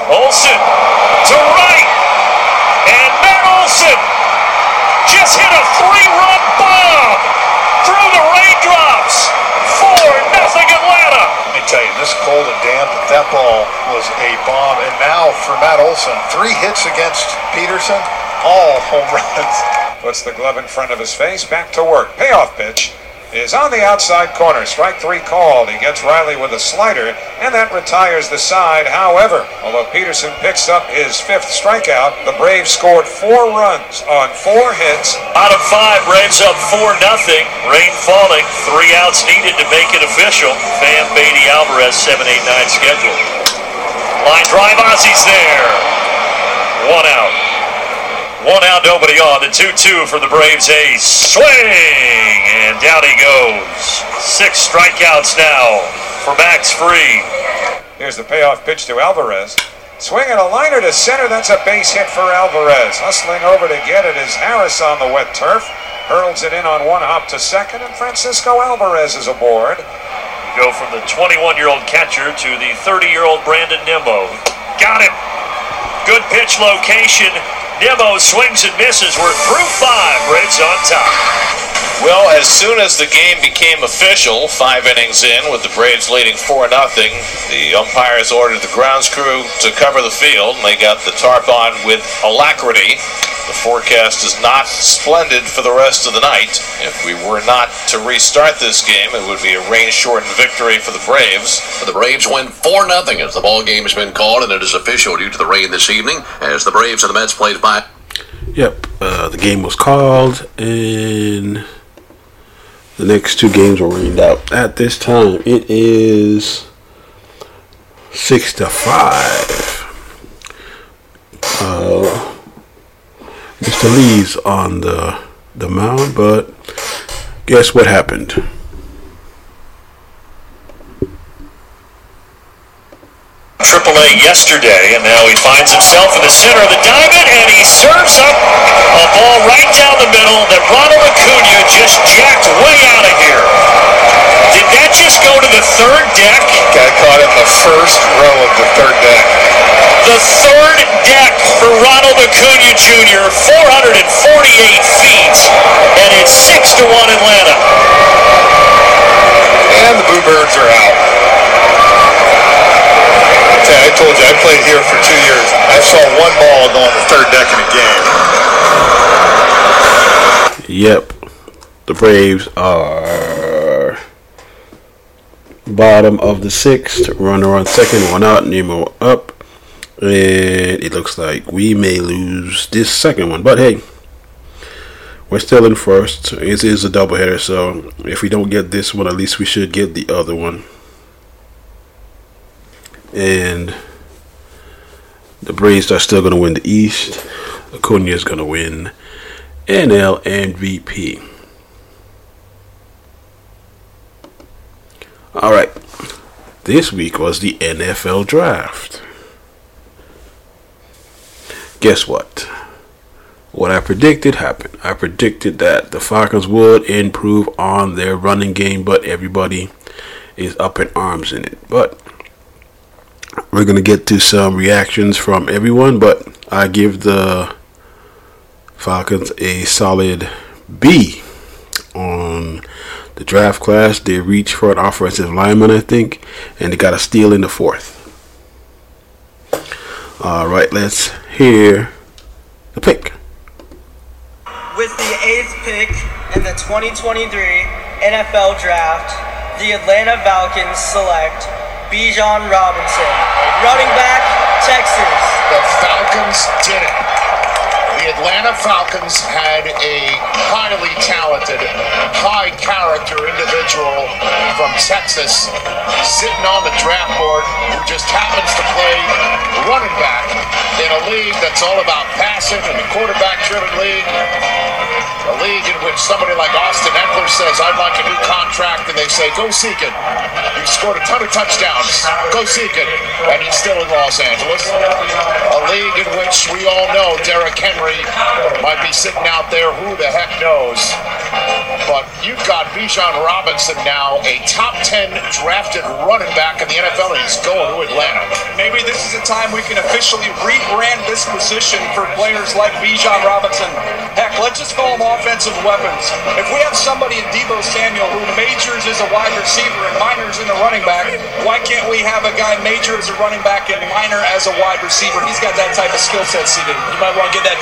Olson to right, and Matt Olson just hit a three-run bomb through the raindrops. Four nothing Atlanta. Let me tell you, this cold and damp, that ball was a bomb. And now for Matt Olson, three hits against Peterson, all home runs. Puts the glove in front of his face. Back to work. Payoff pitch is on the outside corner. Strike three called. He gets Riley with a slider, and that retires the side. However, although Peterson picks up his fifth strikeout, the Braves scored four runs on four hits. Out of five, Braves up four nothing. Rain falling. Three outs needed to make it official. Pham Baty Alvarez, 7-8-9 schedule. Line drive, Ozzie's there. One out. One out, nobody on. The 2-2 for the Braves ace. Swing! And down he goes. Six strikeouts now for Max Fried. Here's the payoff pitch to Alvarez. Swinging a liner to center. That's a base hit for Alvarez. Hustling over to get it is Harris on the wet turf. Hurls it in on one hop to second, and Francisco Alvarez is aboard. Go from the 21-year-old catcher to the 30-year-old Brandon Nimmo. Got him. Good pitch location. Nimmo swings and misses. We're through five. Braves on top. Well, as soon as the game became official, five innings in, with the Braves leading 4 0, the umpires ordered the grounds crew to cover the field, and they got the tarp on with alacrity. The forecast is not splendid for the rest of the night. If we were not to restart this game, it would be a rain shortened victory for the Braves. The Braves win 4 0 as the ball game has been called, and it is official due to the rain this evening as the Braves and the Mets played by. Yep, uh, the game was called, and the next two games were rained out. At this time, it is six to five. uh, Mr. Lee's on the the mound, but guess what happened? Triple A yesterday, and now he finds himself in the center of the diamond, and he serves up a ball right down the middle that Ronald Acuna just jacked way out of here. Did just go to the third deck? Got caught in the first row of the third deck. The third deck for Ronald Acuna Jr., 448 feet, and it's 6 to 1 Atlanta. And the Bluebirds are out. Okay, I told you, I played here for two years. I saw one ball go on the third deck in a game. Yep, the Braves are bottom of the sixth. Runner on second, one out, Nimmo up, and it looks like we may lose this second one. But hey, we're still in first. It is a doubleheader, so if we don't get this one, at least we should get the other one. And the Braves are still going to win the East. Acuna is going to win NL MVP. All right. This week was the NFL draft. Guess what? What I predicted happened. I predicted that the Falcons would improve on their running game, but everybody is up in arms in it. But we're going to get to some reactions from everyone, but I give the Falcons a solid B on the draft class. They reached for an offensive lineman, I think, and they got a steal in the fourth. All right, let's hear the pick. With the eighth pick in the 2023 NFL Draft, the Atlanta Falcons select Bijan Robinson, running back, Texas. The Falcons did it. The Atlanta Falcons had a highly talented, high character individual from Texas sitting on the draft board who just happens to play running back in a league that's all about passing and a quarterback driven league. A league in which somebody like Austin Ekeler says, I'd like a new contract, and they say, go seek it. You scored a ton of touchdowns. Go seek it. And he's still in Los Angeles. A league in which we all know Derrick Henry might be sitting out there. Who the heck knows? But you've got Bijan Robinson now, a top 10 drafted running back in the NFL, and he's going to Atlanta. Maybe this is a time we can officially rebrand this position for players like Bijan Robinson. Heck, let's just call them offensive weapons. If we have somebody in Deebo Samuel who majors as a wide receiver and minors in a running back, why can't we have a guy major as a running back and minor as a wide receiver? He's got that type of skill set seated. You might want to get that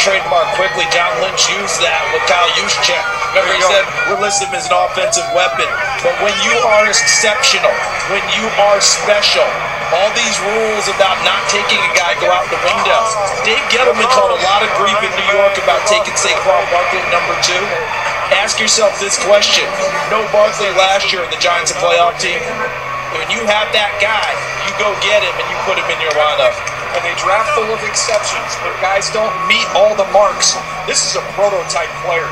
quickly. John Lynch used that with Kyle Juszczyk. Remember, he said him as an offensive weapon. But when you are exceptional, when you are special, all these rules about not taking a guy go out the window. Dave Gettleman called a lot of grief in New York about taking Saquon Barkley at number two. Ask yourself this question. No Barkley last year in the Giants' playoff team. When you have that guy, you go get him and you put him in your lineup. And they draft full of exceptions, but guys don't meet all the marks. This is a prototype player.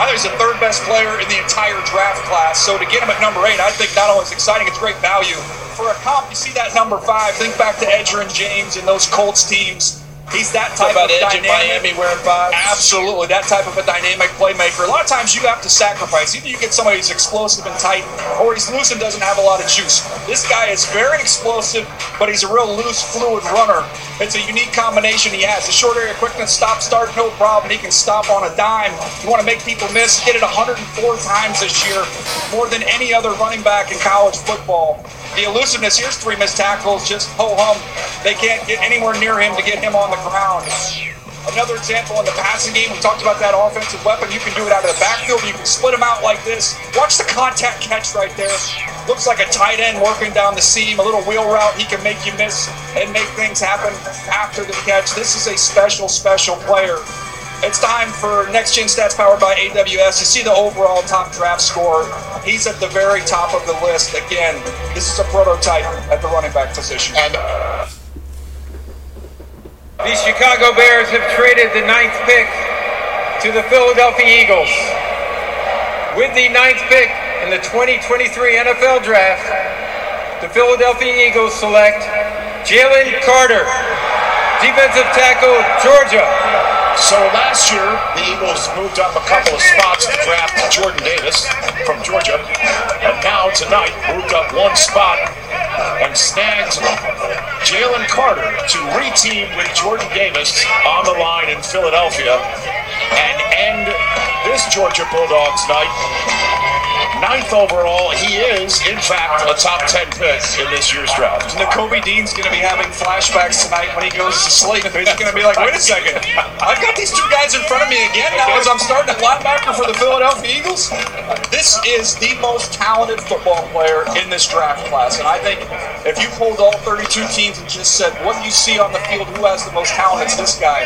I think he's the third best player in the entire draft class. So to get him at number eight, I think not only is exciting, it's great value. For a comp, you see that number five. Think back to Edgerrin James and those Colts teams. He's that type about of Edge dynamic. Miami wearing five? Absolutely, that type of a dynamic playmaker. A lot of times you have to sacrifice. Either you get somebody who's explosive and tight, or he's loose and doesn't have a lot of juice. This guy is very explosive, but he's a real loose, fluid runner. It's a unique combination he has. The short area quickness, stop, start, no problem. He can stop on a dime. You want to make people miss? He did it 104 times this year, more than any other running back in college football. The elusiveness, here's three missed tackles, just ho hum. They can't get anywhere near him to get him on the Another example in the passing game, we talked about that offensive weapon. You can do it out of the backfield. You can split them out like this. Watch the contact catch right there. Looks like a tight end working down the seam, a little wheel route. He can make you miss and make things happen after the catch. This is a special, special player. It's time for Next Gen Stats powered by AWS. You see the overall top draft score. He's at the very top of the list. Again, this is a prototype at the running back position. And The Chicago Bears have traded the ninth pick to the Philadelphia Eagles. With the ninth pick in the 2023 NFL Draft, the Philadelphia Eagles select Jalen Carter, defensive tackle, Georgia. So last year, the Eagles moved up a couple of spots to draft Jordan Davis from Georgia. And now tonight, moved up one spot and snagged Jalen Carter to reteam with Jordan Davis on the line in Philadelphia and end this Georgia Bulldogs night. Ninth overall, he is, in fact, a top 10 pick in this year's draft. Nakobe Dean's going to be having flashbacks tonight when he goes to sleep. He's going to be like, wait a second, I've got these two guys in front of me again now as I'm starting at linebacker for the Philadelphia Eagles. This is the most talented football player in this draft class. And I think if you pulled all 32 teams and just said, what do you see on the field, who has the most talent, it's this guy.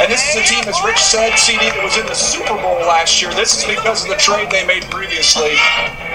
And this is a team, as Rich said, CD, that was in the Super Bowl last year. This is because of the trade they made previously.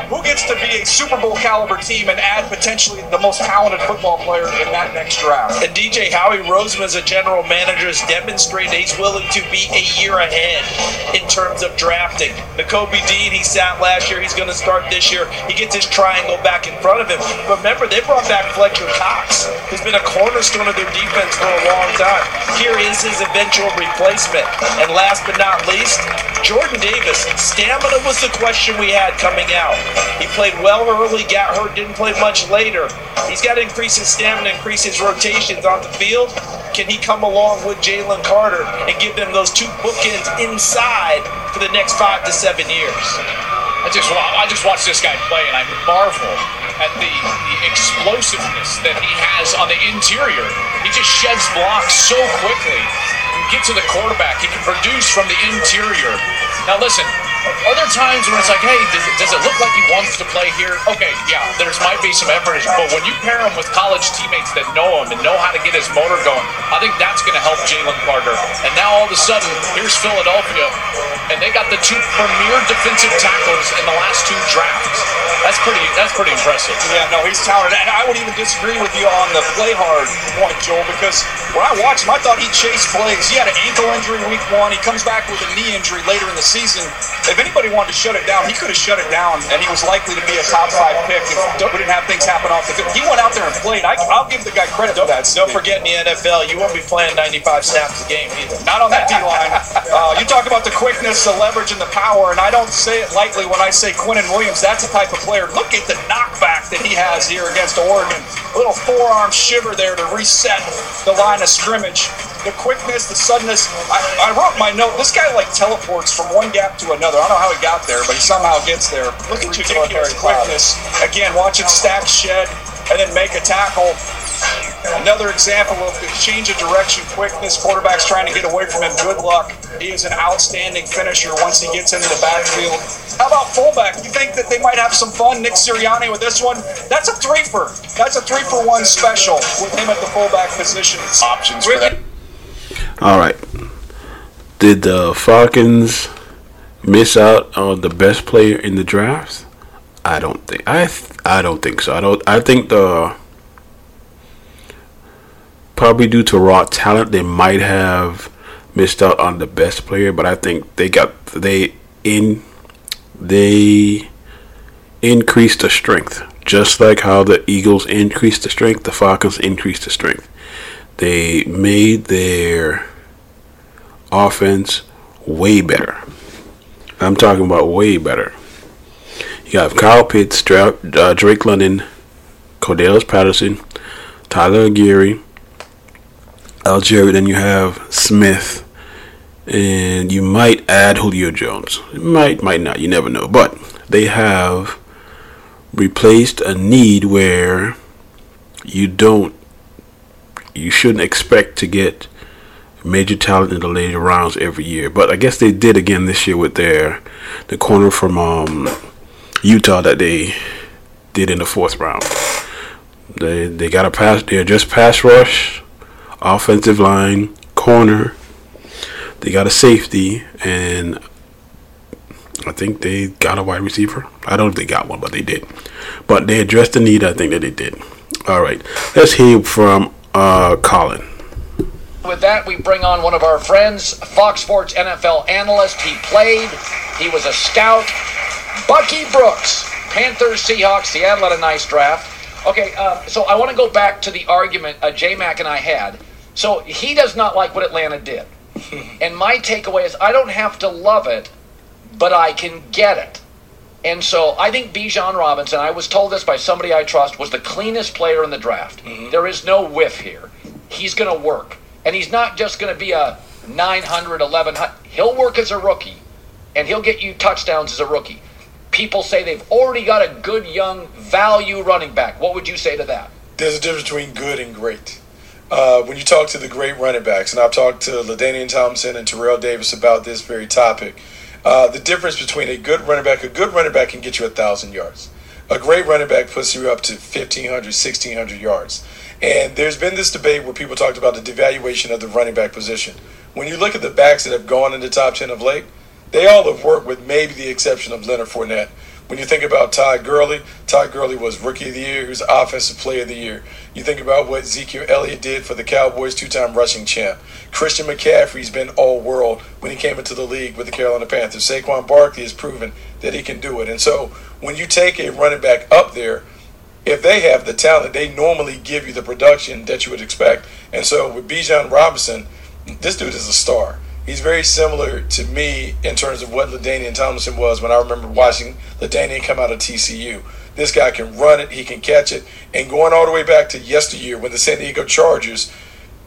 Who gets to be a Super Bowl caliber team and add potentially the most talented football player in that next draft? And DJ Howie Roseman, as a general manager, has demonstrated he's willing to be a year ahead in terms of drafting. Nakobe Dean, he sat last year, he's going to start this year. He gets his triangle back in front of him. But remember, they brought back Fletcher Cox, who's been a cornerstone of their defense for a long time. Here is his eventual replacement. And last but not least, Jordan Davis. Stamina was the question we had coming out. He played well early, got hurt, didn't play much later. He's got to increase his stamina, increase his rotations on the field. Can he come along with Jalen Carter and give them those two bookends inside for the next five to seven years? I just I just watch this guy play and I marvel at the, the explosiveness that he has on the interior. He just sheds blocks so quickly. Get to the quarterback. He can produce from the interior. Now listen, are there times when it's like, hey, does it, does it look like he wants to play here? Okay, yeah, there's might be some effort, but when you pair him with college teammates that know him and know how to get his motor going, I think that's going to help Jalen Carter. And now all of a sudden, here's Philadelphia, and they got the two premier defensive tackles in the last two drafts. That's pretty. That's pretty impressive. Yeah, no, he's talented. And I would even disagree with you on the play hard point, Joel, because when I watched him, I thought he chased plays. He had an ankle injury week one. He comes back with a knee injury later in the season. If anybody wanted to shut it down, he could have shut it down, and he was likely to be a top five pick if we didn't have things happen off the field. He went out there and played. I, will give the guy credit for that. Don't forget in the NFL, you won't be playing 95 snaps a game either. Not on that D line. Uh, you talk about the quickness, the leverage, and the power, and I don't say it lightly when I say Quinnen Williams. That's the type of player. Look at the knockback that he has here against Oregon. A little forearm shiver there to reset the line of scrimmage. The quickness, the suddenness. I, I wrote my note. This guy like teleports from one gap to another. I don't know how he got there, but he somehow gets there. Look at ridiculous quickness. Again, watching Stack shed and then make a tackle. Another example of the change of direction, quickness. Quarterback's trying to get away from him. Good luck. He is an outstanding finisher once he gets into the backfield. How about fullback? You think that they might have some fun? Nick Sirianni with this one. That's a three for. That's a three for one special with him at the fullback position. Options for that. All right. Did the Falcons miss out on the best player in the drafts? I don't think. I th- I don't think so. I don't. I think the probably due to raw talent, they might have missed out on the best player. But I think they got they in they increased the strength, just like how the Eagles increased the strength. The Falcons increased the strength. They made their offense way better. I'm talking about way better. You have Kyle Pitts, uh, Drake London, Cordarrelle Patterson, Tyler Allgeier, Allgeier. Then you have Smith, and you might add Julio Jones. Might, might not. You never know. But they have replaced a need where you don't, you shouldn't expect to get major talent in the later rounds every year. But I guess they did again this year with their the corner from um, Utah that they did in the fourth round. They they got a pass. They're just pass rush, offensive line, corner. They got a safety, and I think they got a wide receiver. I don't know if they got one, but they did. But they addressed the need. I think that they did. All right, let's hear from uh, Colin. With that, we bring on one of our friends, Fox Sports NFL analyst. He played, he was a scout. Bucky Brooks, Panthers, Seahawks. Seattle had a nice draft. Okay, uh, so I want to go back to the argument uh, J Mac and I had. So he does not like what Atlanta did. and my takeaway is I don't have to love it, but I can get it. And so I think Bijan Robinson, I was told this by somebody I trust, was the cleanest player in the draft. There is no whiff here. He's going to work. And he's not just going to be a 900, 1100. He'll work as a rookie, and he'll get you touchdowns as a rookie. People say they've already got a good young value running back. What would you say to that? There's a difference between good and great. Uh, when you talk to the great running backs, and I've talked to LaDainian Tomlinson and Terrell Davis about this very topic, uh, the difference between a good running back, a good running back can get you a thousand yards. A great running back puts you up to 1,500, 1,600 yards. And there's been this debate where people talked about the devaluation of the running back position. When you look at the backs that have gone in the top 10 of late, they all have worked with maybe the exception of Leonard Fournette. When you think about Todd Gurley, Todd Gurley was Rookie of the Year, he was Offensive Player of the Year. You think about what Ezekiel Elliott did for the Cowboys, two-time rushing champ. Christian McCaffrey's been all-world when he came into the league with the Carolina Panthers. Saquon Barkley has proven that he can do it. And so when you take a running back up there, if they have the talent, they normally give you the production that you would expect. And so with Bijan Robinson, this dude is a star. He's very similar to me in terms of what LaDainian Tomlinson was when I remember watching LaDainian come out of TCU. This guy can run it, he can catch it, and going all the way back to yesteryear when the San Diego Chargers,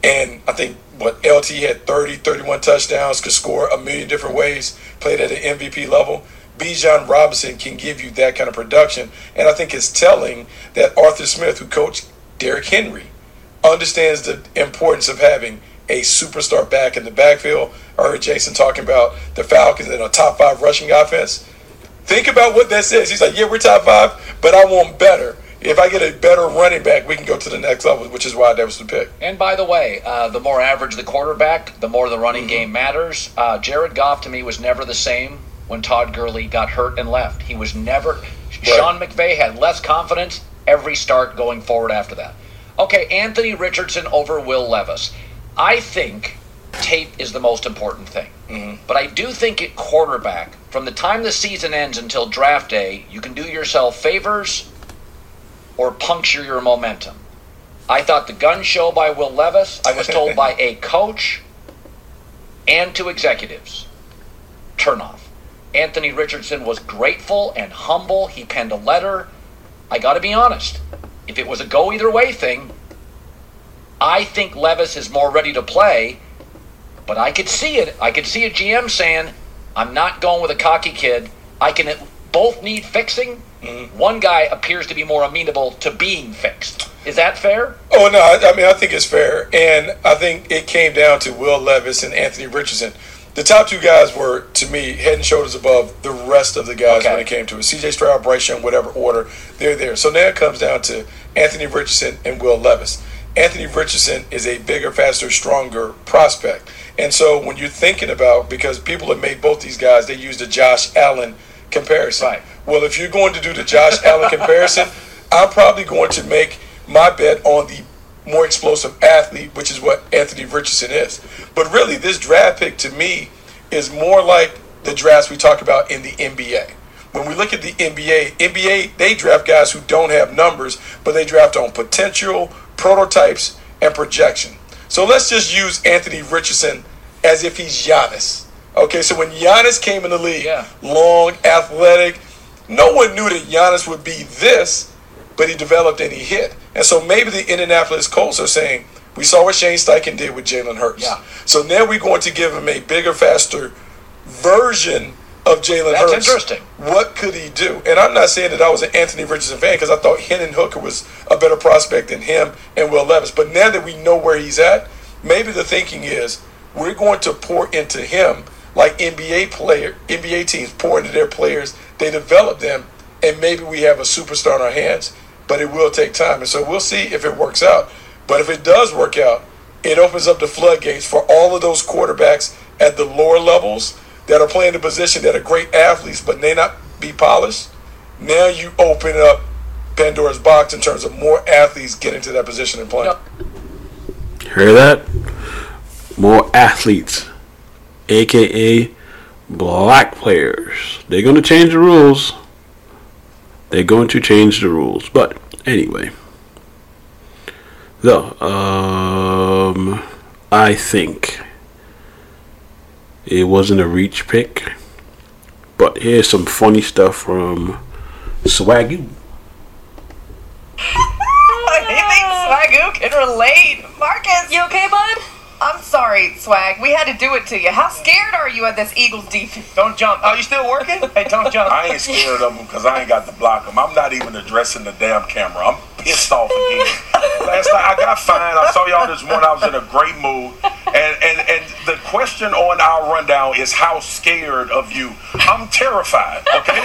and I think what LT had 30, 31 touchdowns, could score a million different ways, played at an MVP level. Bijan Robinson can give you that kind of production, and I think it's telling that Arthur Smith, who coached Derrick Henry, understands the importance of having a superstar back in the backfield. I heard Jason talking about the Falcons and a top five rushing offense. Think about what that says. He's like, yeah, we're top five, but I want better. If I get a better running back, we can go to the next level, which is why that was the pick. And by the way, uh, the more average the quarterback, the more the running Mm-hmm. game matters. Uh, Jared Goff to me was never the same when Todd Gurley got hurt and left. He was never. Sean McVay had less confidence every start going forward after that. Okay, Anthony Richardson over Will Levis. I think tape is the most important thing. Mm-hmm. But I do think at quarterback, from the time the season ends until draft day, you can do yourself favors or puncture your momentum. I thought the gun show by Will Levis, I was told by a coach and two executives, turn off. Anthony Richardson was grateful and humble. He penned a letter. I got to be honest. If it was a go either way thing, I think Levis is more ready to play, but I could see it. I could see a GM saying, I'm not going with a cocky kid. I can both need fixing. Mm-hmm. One guy appears to be more amenable to being fixed. Is that fair? Oh no, I, I mean I think it's fair, and I think it came down to Will Levis and Anthony Richardson. The top two guys were, to me, head and shoulders above the rest of the guys when it came to it. C.J. Stroud, Bryce Young, whatever order, they're there. So now it comes down to Anthony Richardson and Will Levis. Anthony Richardson is a bigger, faster, stronger prospect. And so when you're thinking about, because people have made both these guys, they use the Josh Allen comparison. Well, if you're going to do the Josh Allen comparison, I'm probably going to make my bet on the more explosive athlete, which is what Anthony Richardson is. But really, this draft pick to me is more like the drafts we talk about in the NBA. When we look at the NBA, NBA they draft guys who don't have numbers, but they draft on potential, prototypes, and projection. So let's just use Anthony Richardson as if he's Giannis. Okay, so when Giannis came in the league, long, athletic, no one knew that Giannis would be this, but he developed and he hit. And so maybe the Indianapolis Colts are saying, we saw what Shane Steichen did with Jalen Hurts. Yeah. So now we're going to give him a bigger, faster version of Jalen Hurts. That's interesting. What could he do? And I'm not saying that I was an Anthony Richardson fan because I thought Hendon Hooker was a better prospect than him and Will Levis. But now that we know where he's at, maybe the thinking is we're going to pour into him like NBA player, NBA teams pour into their players. They develop them, and maybe we have a superstar in our hands. But it will take time, and so we'll see if it works out. But if it does work out, it opens up the floodgates for all of those quarterbacks at the lower levels that are playing the position that are great athletes but may not be polished. Now you open up Pandora's box in terms of more athletes getting to that position and playing. Hear that? more athletes, aka black players. They're going to change the rules. They're going to change the rules. But anyway, though, um, I think it wasn't a reach pick. But here's some funny stuff from Swagu. I think Swagu can relate. Marcus. You okay, bud? I'm sorry, Swag. We had to do it to you. How scared are you of this Eagles defense? Don't jump. Are you still working? Hey, don't jump. I ain't scared of them because I ain't got to block them. I'm not even addressing the damn camera. I'm pissed off again. Last night I got fined. I saw y'all this morning. I was in a great mood. And, and, and the question on our rundown is how scared of you. I'm terrified, okay?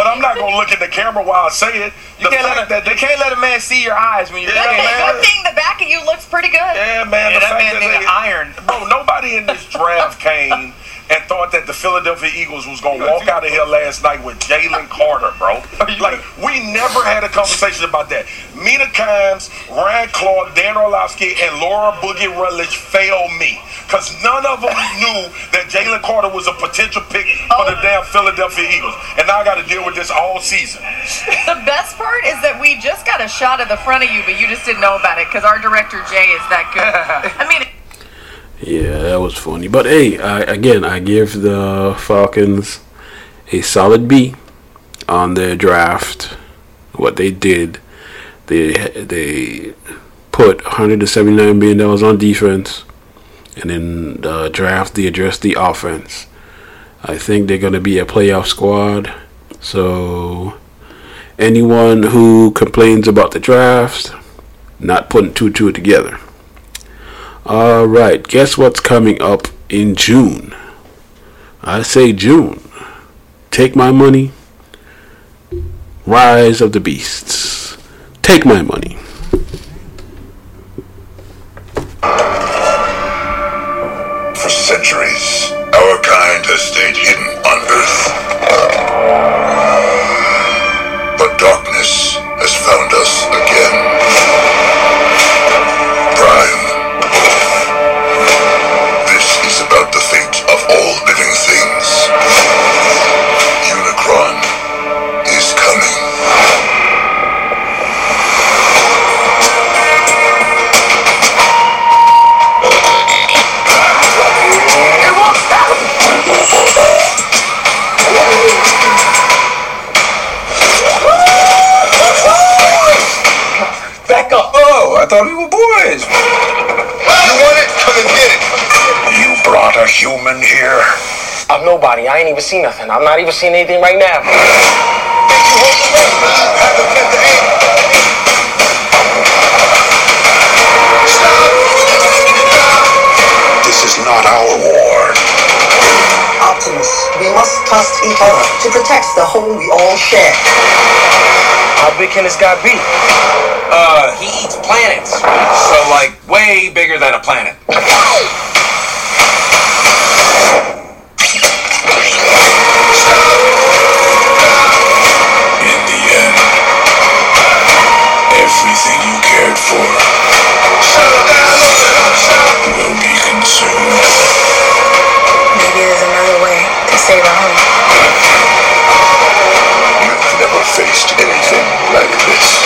But I'm not going to look at the camera while I say it. You can't let a, they can't let a man see your eyes when you're Yeah, saying man. Good thing the back of you looks pretty good. Yeah, man. Yeah, the that fact man that they, iron. Bro, nobody in this draft came and thought that the Philadelphia Eagles was gonna walk out of here last night with Jalen Carter, bro. Like we never had a conversation about that. Mina Kimes, Ryan Clark, Dan Orlovsky, and Laura Boogie Rutledge failed me. Cause none of them knew that Jalen Carter was a potential pick for the oh. damn Philadelphia Eagles. And now I gotta deal with this all season. The best part is that we just got a shot of the front of you, but you just didn't know about it because our director Jay is that good. I mean, Yeah, that was funny. But hey, I, again, I give the Falcons a solid B on their draft. What they did, they they put 179 million dollars on defense, and in the draft they addressed the offense. I think they're going to be a playoff squad. So anyone who complains about the draft, not putting two two together. All right, guess what's coming up in June? I say June. Take my money. Rise of the Beasts. Take my money. For centuries, our kind has stayed hidden on Earth. But darkness has found us again. Thought we were boys. You want it? Come and get it. You brought a human here. I'm nobody. I ain't even seen nothing. I'm not even seeing anything right now. This is not our war. Optimus, we must trust each other to protect the home we all share. How big can this guy be? Uh, he eats planets. So, like, way bigger than a planet. In the end, everything you cared for will be consumed. Maybe there's another way to save our home. You've never faced anything like this.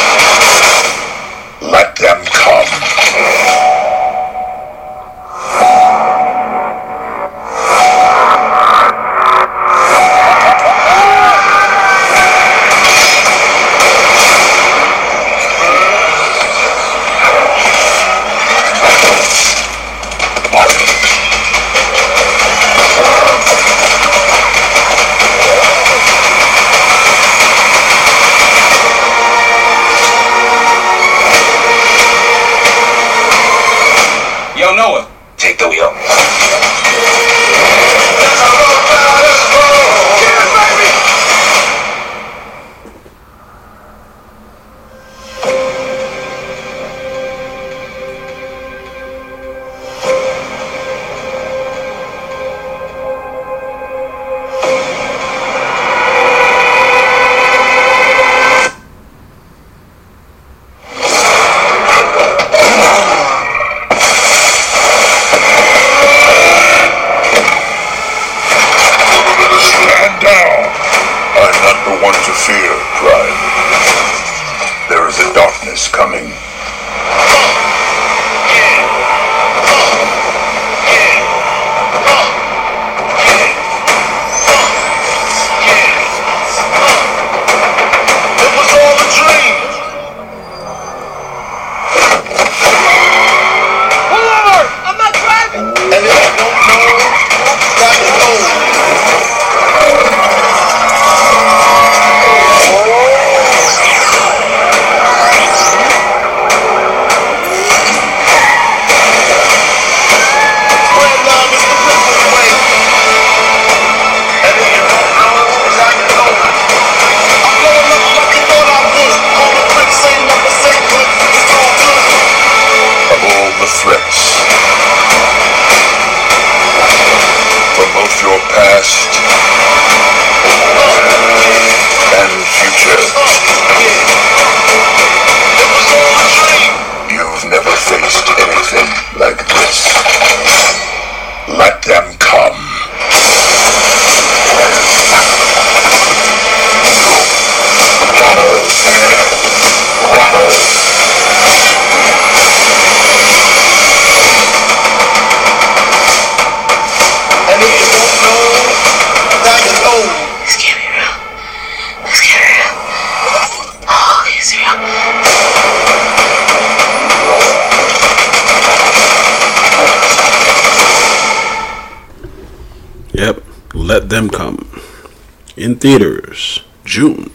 In theaters, June.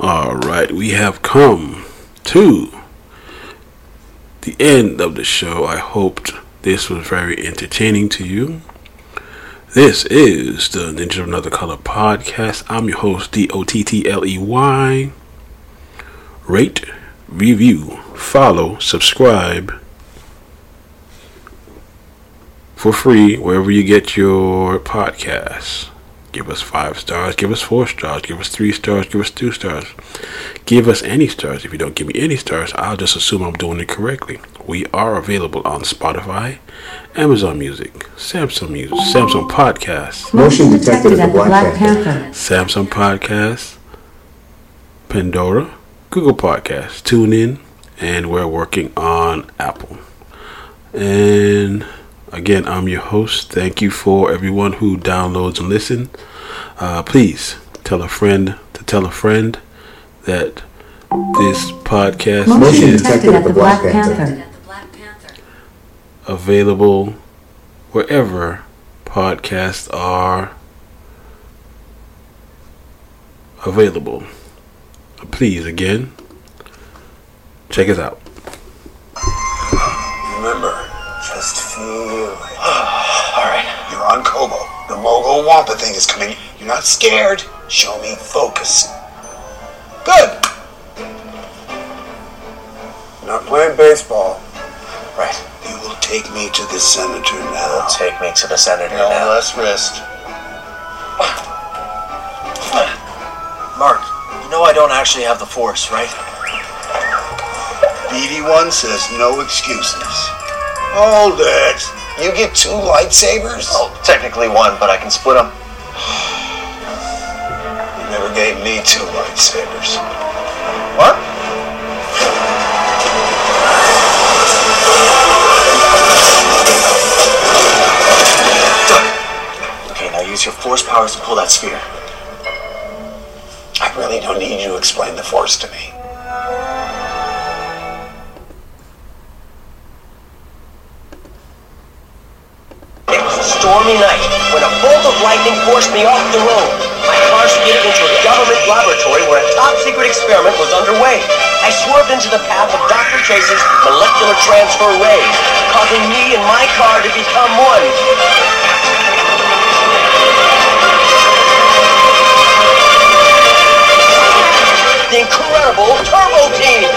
All right, we have come to the end of the show. I hoped this was very entertaining to you. This is the Ninja of Another Color podcast. I'm your host, D O T T L E Y. Rate, review, follow, subscribe for free wherever you get your podcasts. Give us five stars, give us four stars, give us three stars, give us two stars. Give us any stars. If you don't give me any stars, I'll just assume I'm doing it correctly. We are available on Spotify, Amazon Music, Samsung Music, Samsung Podcasts, Motion detected at the Black Panther. Samsung Podcasts, Pandora, Google Podcasts, TuneIn, and we're working on Apple. And again, I'm your host. Thank you for everyone who downloads and listen. Uh, please tell a friend to tell a friend that this podcast Motion is detected at the Black Panther. available wherever podcasts are available. Please, again, check us out. Remember, The Wampa thing is coming. You're not scared. Show me focus. Good. Not playing baseball. Right. You will take me to the senator now. Take me to the senator now. No now. less risk. Mark, you know I don't actually have the force, right? BD1 says no excuses. Hold it. You get two lightsabers? Well, technically one, but I can split them. You never gave me two lightsabers. What? Okay, now use your force powers to pull that sphere. I really don't need you to explain the force to me. It was a stormy night when a bolt of lightning forced me off the road. My car skidded into a government laboratory where a top-secret experiment was underway. I swerved into the path of Dr. Chase's molecular transfer ray, causing me and my car to become one. The incredible Turbo Team!